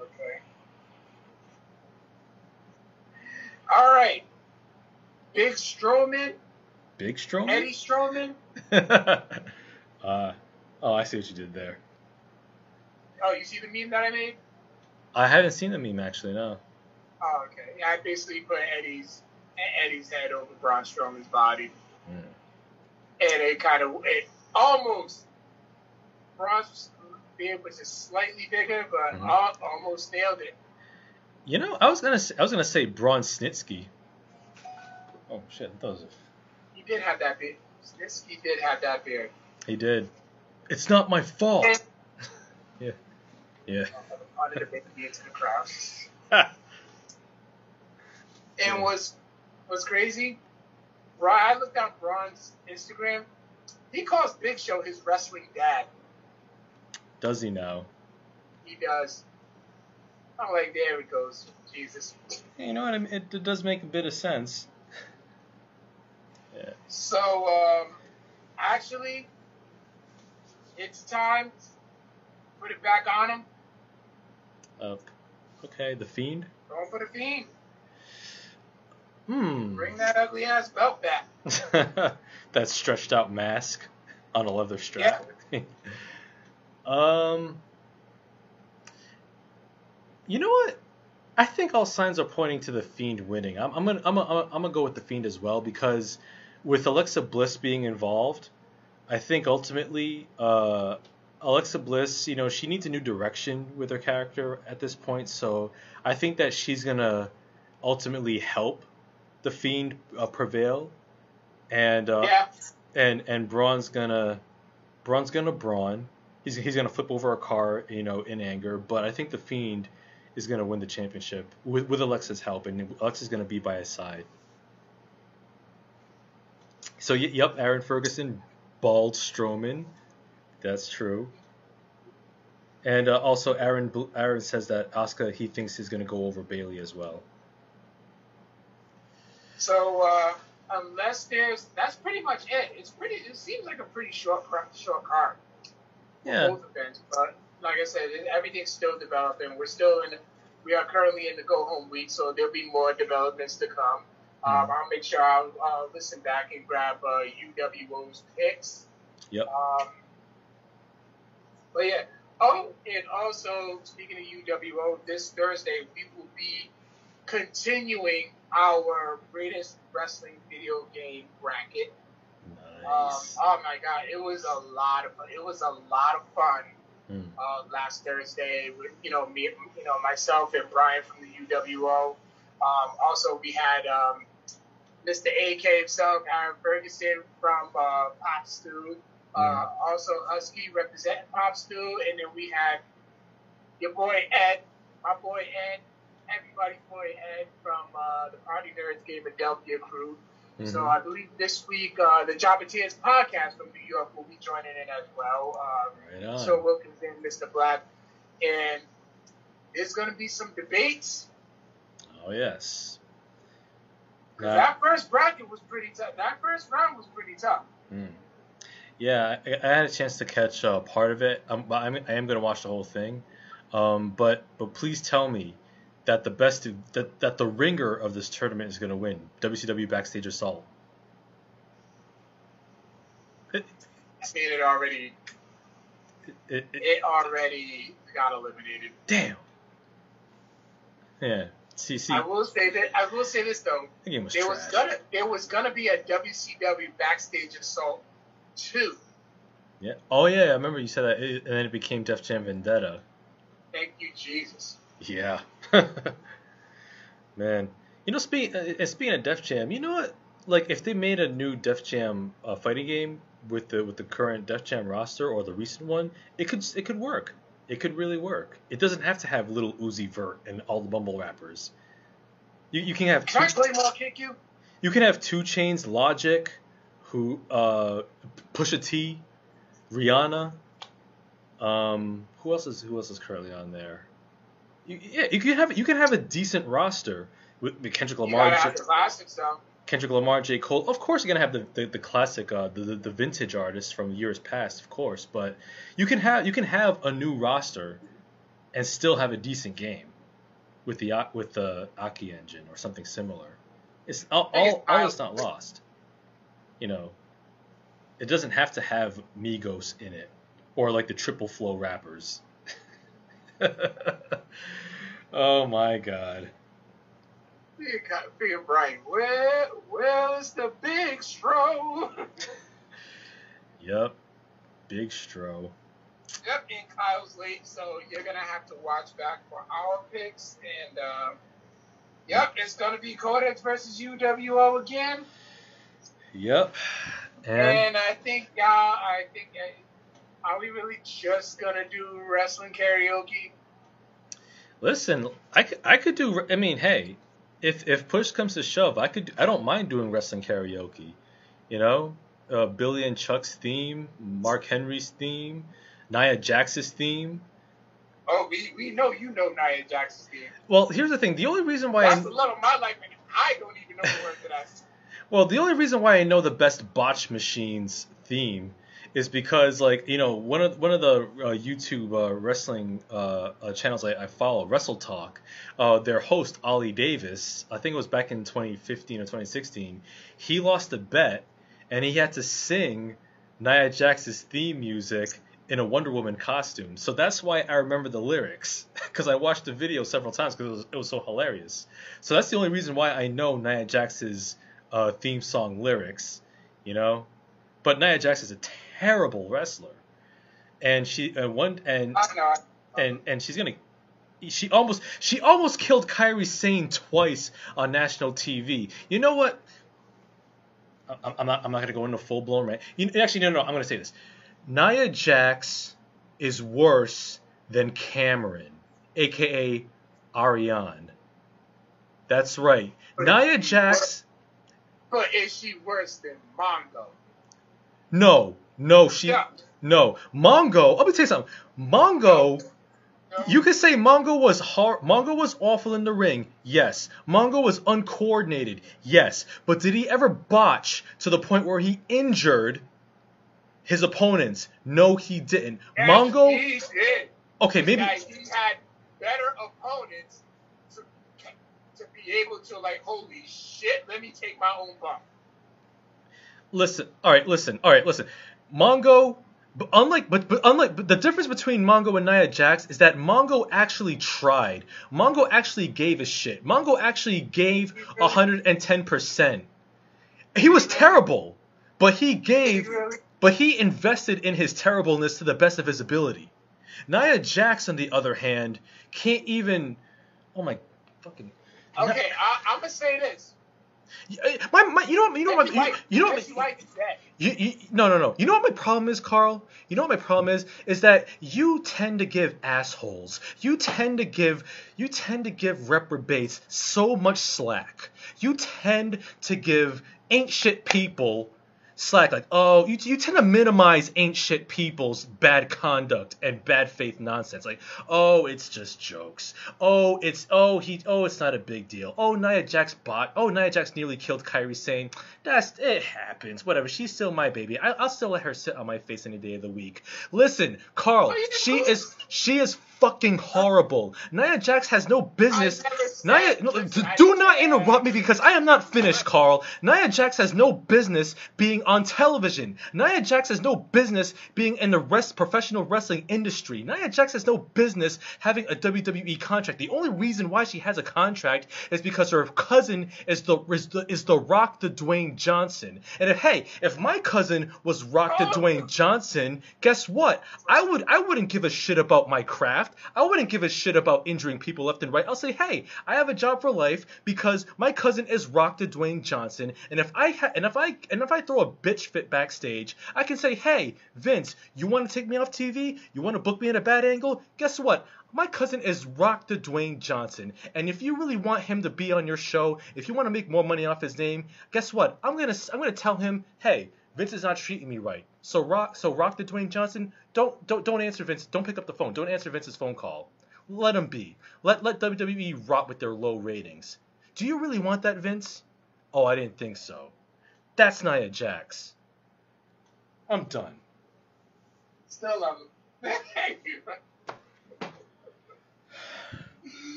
Okay. All right. Big Strowman, Big Strowman. Eddie Strowman. uh, oh, I see what you did there. Oh, you see the meme that I made? I haven't seen the meme actually. No. Oh, okay. Yeah, I basically put Eddie's Eddie's head over Braun Strowman's body. Mm. and it kind of it almost Braun's beard was just slightly bigger, but Mhm. almost nailed it. You know, I was gonna say, I was gonna say Braun Snitsky. Oh shit, that was a, He did have that beard. Snitsky did have that beard. he did. It's not my fault. Yeah, yeah. Wanted to make me into the crowd. And was was crazy. Braun, I looked up Braun's Instagram. He calls Big Show his wrestling dad. Does he now? He does. I'm like, there it goes. Jesus. You know what? I mean? It, it does make a bit of sense. yeah. So, um, actually, it's time. Put it back on him. Uh, okay, the fiend. Going for the fiend. Hmm. Bring that ugly ass belt back. that stretched out mask on a leather strap. um. You know what? I think all signs are pointing to the Fiend winning. I'm, I'm gonna I'm gonna, I'm gonna go with the Fiend as well because with Alexa Bliss being involved, I think ultimately uh, Alexa Bliss, you know, she needs a new direction with her character at this point. So I think that she's gonna ultimately help the Fiend uh, prevail, and uh, yeah. and and Braun's gonna Braun's gonna Braun. He's he's gonna flip over a car, you know, in anger. But I think the Fiend is gonna win the championship with with Alexa's help, and Alexa's gonna be by his side. So y- yep, Aaron Ferguson, bald Strowman, that's true. And uh, also, Aaron Aaron says that Asuka he thinks is gonna go over Bayley as well. So, uh, unless there's, that's pretty much it. It's pretty. It seems like a pretty short, short card. Yeah. Both events, but like I said, everything's still developing. We're still in. We are currently in the go home week, so there'll be more developments to come. Um, I'll make sure I'll uh, listen back and grab uh, UWO's picks. Yep. Um, but yeah. Oh, and also speaking of UWO, this Thursday we will be continuing our greatest wrestling video game bracket. Um, Nice. oh my god, it was a lot of fun. It was a lot of fun Hmm. uh, last Thursday with you know me, you know myself and Brian from the UWO. Um, also, we had um, Mr. AK himself, Aaron Ferguson from uh, Pop Stew. Uh, also, Husky representing Pop Stew, and then we had your boy Ed, my boy Ed, everybody's boy Ed from uh, the Party Nerds Game Adelphia crew. So Mhm. I believe this week uh, the Jobbeteers podcast from New York will be joining in as well. Uh, right on. so Wilkins and Mr. Black, and there's going to be some debates. oh yes. that first bracket was pretty tough. That first round was pretty tough. Mm. Yeah, I, I had a chance to catch uh, part of it. Um, but I'm, I am going to watch the whole thing. Um, but but please tell me that the best that that the ringer of this tournament is going to win WCW Backstage Assault. It, I mean, it already it, it, it already got eliminated. damn. Yeah. See, see, I will say that I will say this though. the game was There trash. was gonna there was gonna be a WCW backstage assault two. Yeah. Oh yeah, I remember you said that, and then it became Def Jam Vendetta. Thank you, Jesus. Yeah. Man, you know, speaking uh, speaking of Def Jam, you know what? Like, if they made a new Def Jam uh, fighting game with the with the current Def Jam roster or the recent one, it could it could work. It could really work. It doesn't have to have Lil Uzi Vert and all the Bumble rappers. You, you can have two, Can I play more kick you? you can have 2 Chainz Logic, who uh, Pusha T, Rihanna. Um, who else is who else is currently on there? You, yeah, you can have you can have a decent roster with, Kendrick You Lamar, have J- classics though. Kendrick Lamar, J Cole. Of course, you're gonna have the the, the classic, uh, the, the the vintage artists from years past, of course. But you can have you can have a new roster, and still have a decent game, with the with the Aki engine or something similar. It's all all, all it's- is not lost. You know, it doesn't have to have Migos in it or like the triple flow rappers. oh my god. Big, big Brian. Where, where's the big stroke? Yep. Big Stro. Yep, and Kyle's late, so you're gonna have to watch back for our picks. And uh, yep, it's gonna be Codex versus UWO again. Yep. And, and I think, y'all, I think, uh, are we really just gonna do wrestling karaoke? Listen, I could, I could do. I mean, hey, if if push comes to shove, I could. I don't mind doing wrestling karaoke. You know, uh, Billy and Chuck's theme, Mark Henry's theme, Nia Jax's theme. Oh, we, we know you know Nia Jax's theme. Well, here's the thing. The only reason why That's I, the love of my life, and I don't even know the words that. well, the only reason why I know the best Botch Machines theme is because like you know one of one of the uh, YouTube uh, wrestling uh, uh channels I, I, follow, Wrestle Talk, uh, their host Ollie Davis, I think it was back in 2015 or 2016, he lost a bet and he had to sing Nia Jax's theme music in a Wonder Woman costume. So that's why I remember the lyrics because I watched the video several times because it was, it was so hilarious. So that's the only reason why I know Nia Jax's uh, theme song lyrics, you know. But Nia Jax is a terrible wrestler, and she uh, one and and and she's gonna. She almost she almost killed Kairi Sane twice on national TV. You know what? I'm not I'm not gonna go into full blown rant. You, actually, no, no, I'm gonna say this. Nia Jax is worse than Cameron, aka Ariane. That's right. But Nia Jax. But is she worse than Mongo? No, no, she. Yeah. No, Mongo. Let me tell you something. Mongo. No. You could say Mongo was hard. Mongo was awful in the ring. Yes. Mongo was uncoordinated. Yes. But did he ever botch to the point where he injured his opponents? No, he didn't. Yes, Mongo. He did. Okay, maybe he had better opponents to to be able to like, holy shit, let me take my own bump. Listen. All right. Listen. All right. Listen. Mongo unlike, but, but unlike, but the difference between Mongo and Nia Jax is that Mongo actually tried. Mongo actually gave a shit. Mongo actually gave 110%. He was terrible, but he gave, but he invested in his terribleness to the best of his ability. Nia Jax, on the other hand, can't even. Oh my fucking. Okay, I, am gonna say this. My, my, you know, you know what, you, you know what, you, you, no, no, no. You know what my problem is, Carl? You know what my problem is? Is that you tend to give assholes, you tend to give, you tend to give reprobates so much slack. You tend to give ain't shit people slack like oh you, you tend to minimize ancient people's bad conduct and bad faith nonsense. Like oh it's just jokes. Oh it's oh he oh it's not a big deal. Oh nia jax bot oh nia jax nearly killed Kairi Sane that's it happens. Whatever. She's still my baby. I, will still let her sit on my face any day of the week. Listen carl she is she is fucking horrible. Nia Jax has no business. Nia, no, do not interrupt me because I am not finished, Carl. Nia Jax has no business being on television. Nia Jax has no business being in the rest professional wrestling industry. Nia Jax has no business having a WWE contract. The only reason why she has a contract is because her cousin is the is the, is the Rock the Dwayne Johnson. And if hey, if my cousin was Rock the Dwayne Johnson, guess what? I would I wouldn't give a shit about my craft. I wouldn't give a shit about injuring people left and right. I'll say, hey, I have a job for life because my cousin is Rock the Dwayne Johnson, and if I ha- and if I and if I throw a bitch fit backstage, I can say, hey, Vince, you want to take me off TV? You want to book me in a bad angle? Guess what? My cousin is Rock the Dwayne Johnson, and if you really want him to be on your show, if you want to make more money off his name, guess what? I'm gonna I'm gonna tell him, hey, Vince is not treating me right. So rock, so rock the Dwayne Johnson. Don't don't don't answer Vince. Don't pick up the phone. Don't answer Vince's phone call. Let him be. Let let WWE rot with their low ratings. Do you really want that, Vince? Oh, I didn't think so. That's Nia Jax. I'm done. Still love you. that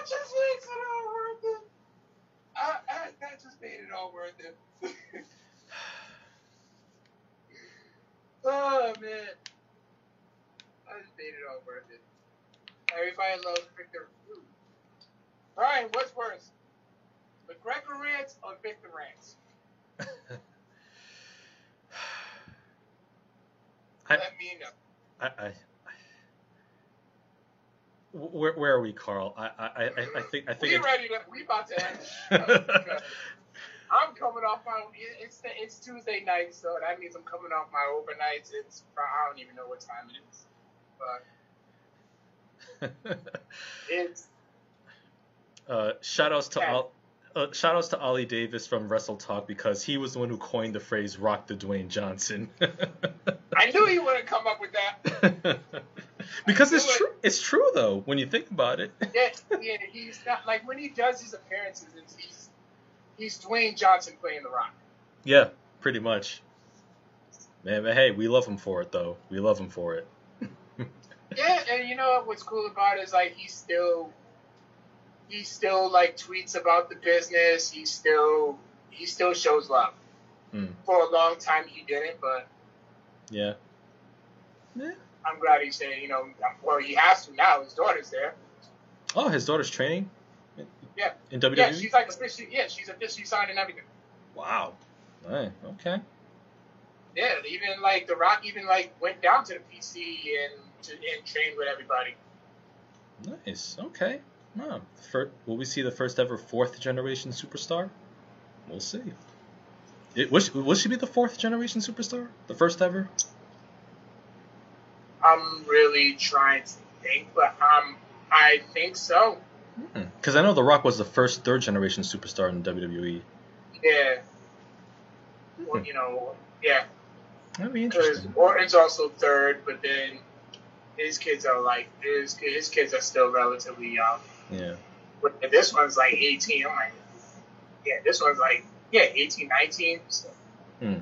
just makes it all worth it. I, I, that just made it all worth it. Oh man. I just made it all worth it. Everybody loves Victor. Brian, what's worse? McGregor rants or Victor rants? I, let me know. I, I, where, where are we, Carl? I, I, I, think I think we ready to we about to end. Oh, I'm coming off my it's the, it's Tuesday night, so that means I'm coming off my overnights. It's I don't even know what time it is, but it's. Uh, shout outs to all. Uh, shout outs to Ollie Davis from Wrestle Talk because he was the one who coined the phrase "Rock the Dwayne Johnson." I knew he wouldn't come up with that. because it's true. It's true though when you think about it. yeah, yeah. He's not like when he does his appearances. he's he's Dwayne Johnson playing The Rock. Yeah, pretty much. Man, but hey, we love him for it though. We love him for it. yeah, and you know what's cool about it is like he still he still like tweets about the business. He still he still shows love. Mm. For a long time he didn't, but yeah. Yeah. I'm glad he's saying, you know, well, he has to now. His daughter's there. Oh, his daughter's training. Yeah. In WWE. Yeah, she's like officially. Yeah, she's officially signed and everything. Wow. Right. Okay. Yeah, even like The Rock, even like went down to the PC and to, and trained with everybody. Nice. Okay. Wow. First, will we see the first ever fourth generation superstar? We'll see. It, will, she, will she be the fourth generation superstar? The first ever? I'm really trying to think, but um, I think so. Because hmm. I know The Rock was the first third generation superstar in WWE. Yeah. Well, hmm. you know, yeah. That'd be interesting. Because Orton's also third, but then his kids are like his his kids are still relatively young. Yeah. But this one's like 18. I'm like, yeah, this one's like yeah, 18, 19. So. Hmm.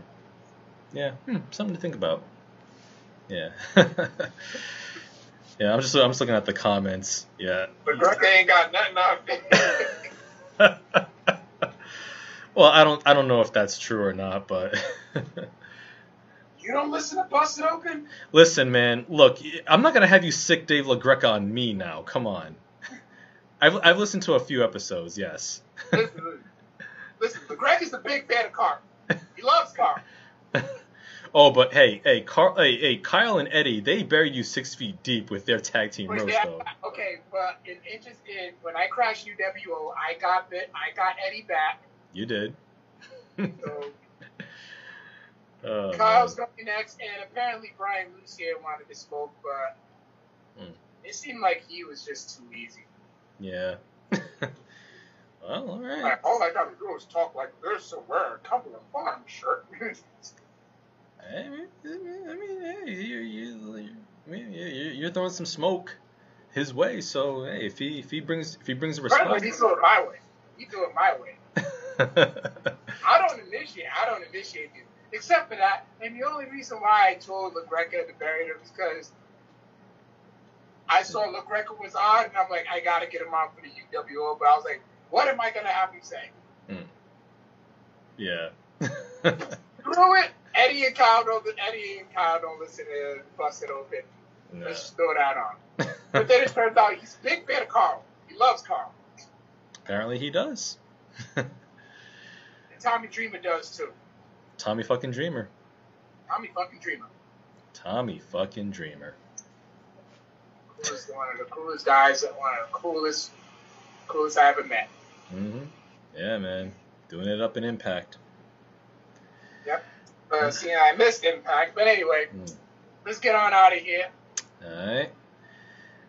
Yeah. Hmm. Something to think about. Yeah. yeah, I'm just I'm just looking at the comments. Yeah. But Greg ain't got nothing well, I don't I don't know if that's true or not, but You don't listen to Busted Open? Listen, man, look, I'm not gonna have you sic Dave LaGreca on me now. Come on. I've I've listened to a few episodes, yes. listen, listen, LaGreca is a big fan of Carl. He loves Carl. Oh, but hey, hey, Carl, hey, hey, Kyle and Eddie, they buried you six feet deep with their tag team roast, though. Okay, but in interest in when I crashed UWO, I got bit, I got Eddie back. You did. so, oh, Kyle's man. going next, and apparently Brian Lucier wanted to smoke, but mm. it seemed like he was just too easy. Yeah. well, all right. Like, all I gotta do is talk like this and wear a couple of Farm shirt. I mean, I mean, hey, you, you, I mean, you're throwing some smoke his way. So hey, if he if he brings if he brings a response, right, he do it my way. He do it my way. I don't initiate. I don't initiate it, except for that. And the only reason why I told LaGreca to bury him is because I saw LaGreca was on, and I'm like, I gotta get him on for the UWO. But I was like, what am I gonna have him say? Mm. Yeah. Screw it. Eddie and Kyle don't Eddie and Kyle don't listen to Busted Open. No. Let's just throw that on. but then it turns out he's a big fan of Carl. He loves Carl. Apparently he does. and Tommy Dreamer does too. Tommy fucking Dreamer. Tommy fucking Dreamer. Tommy fucking Dreamer. Coolest, one of the coolest guys, one of the coolest, coolest I ever met. Mhm. Yeah, man. Doing it up in Impact. Yep uh, seeing I missed Impact. But anyway, mm. let's get on out of here. All right.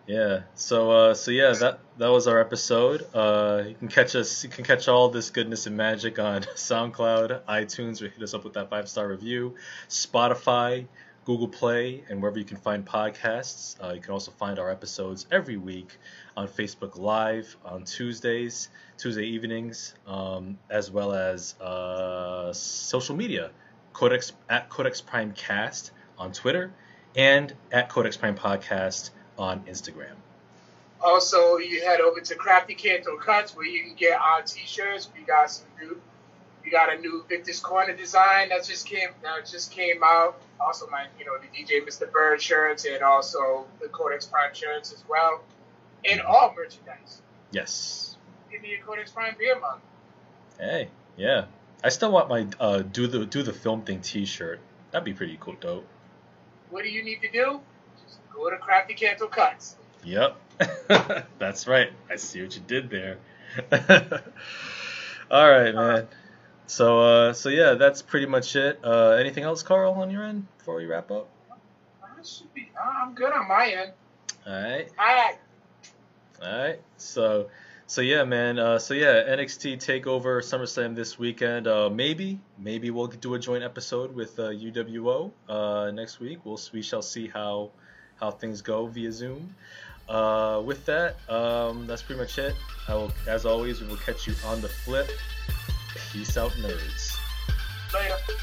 Yeah. So uh, so yeah, that that was our episode. Uh, you can catch us. You can catch all this goodness and magic on SoundCloud, iTunes, or hit us up with that five star review, Spotify, Google Play, and wherever you can find podcasts. Uh, you can also find our episodes every week on Facebook Live on Tuesdays, Tuesday evenings, um, as well as uh, social media. Codex at Codex Prime Cast on Twitter and at Codex Prime Podcast on Instagram. Also, you head over to Crafty Canto Cuts where you can get our t-shirts. We got some new, we got a new Victor's Corner design that just came that just came out. Also, my you know the DJ Mr. Bird shirts and also the Codex Prime shirts as well, and all merchandise. Yes. Give me a Codex Prime beer mug. Hey, yeah. I still want my uh, do the do the film thing T-shirt. That'd be pretty cool, dope. what do you need to do? Just go to Crafty Canto Cuts. Yep. That's right. I see what you did there. All right, man. So, uh, so yeah, that's pretty much it. Uh, anything else, Carl, on your end before we wrap up? I should Be, I'm good on my end. All right. All right. All right. So, so yeah, man. Uh, so yeah, NXT Takeover SummerSlam this weekend. Uh, maybe, maybe we'll do a joint episode with uh, UWO uh, next week. We'll we shall see how how things go via Zoom. Uh, with that, um, that's pretty much it. I will, as always, we will catch you on the flip. Peace out, nerds. Later.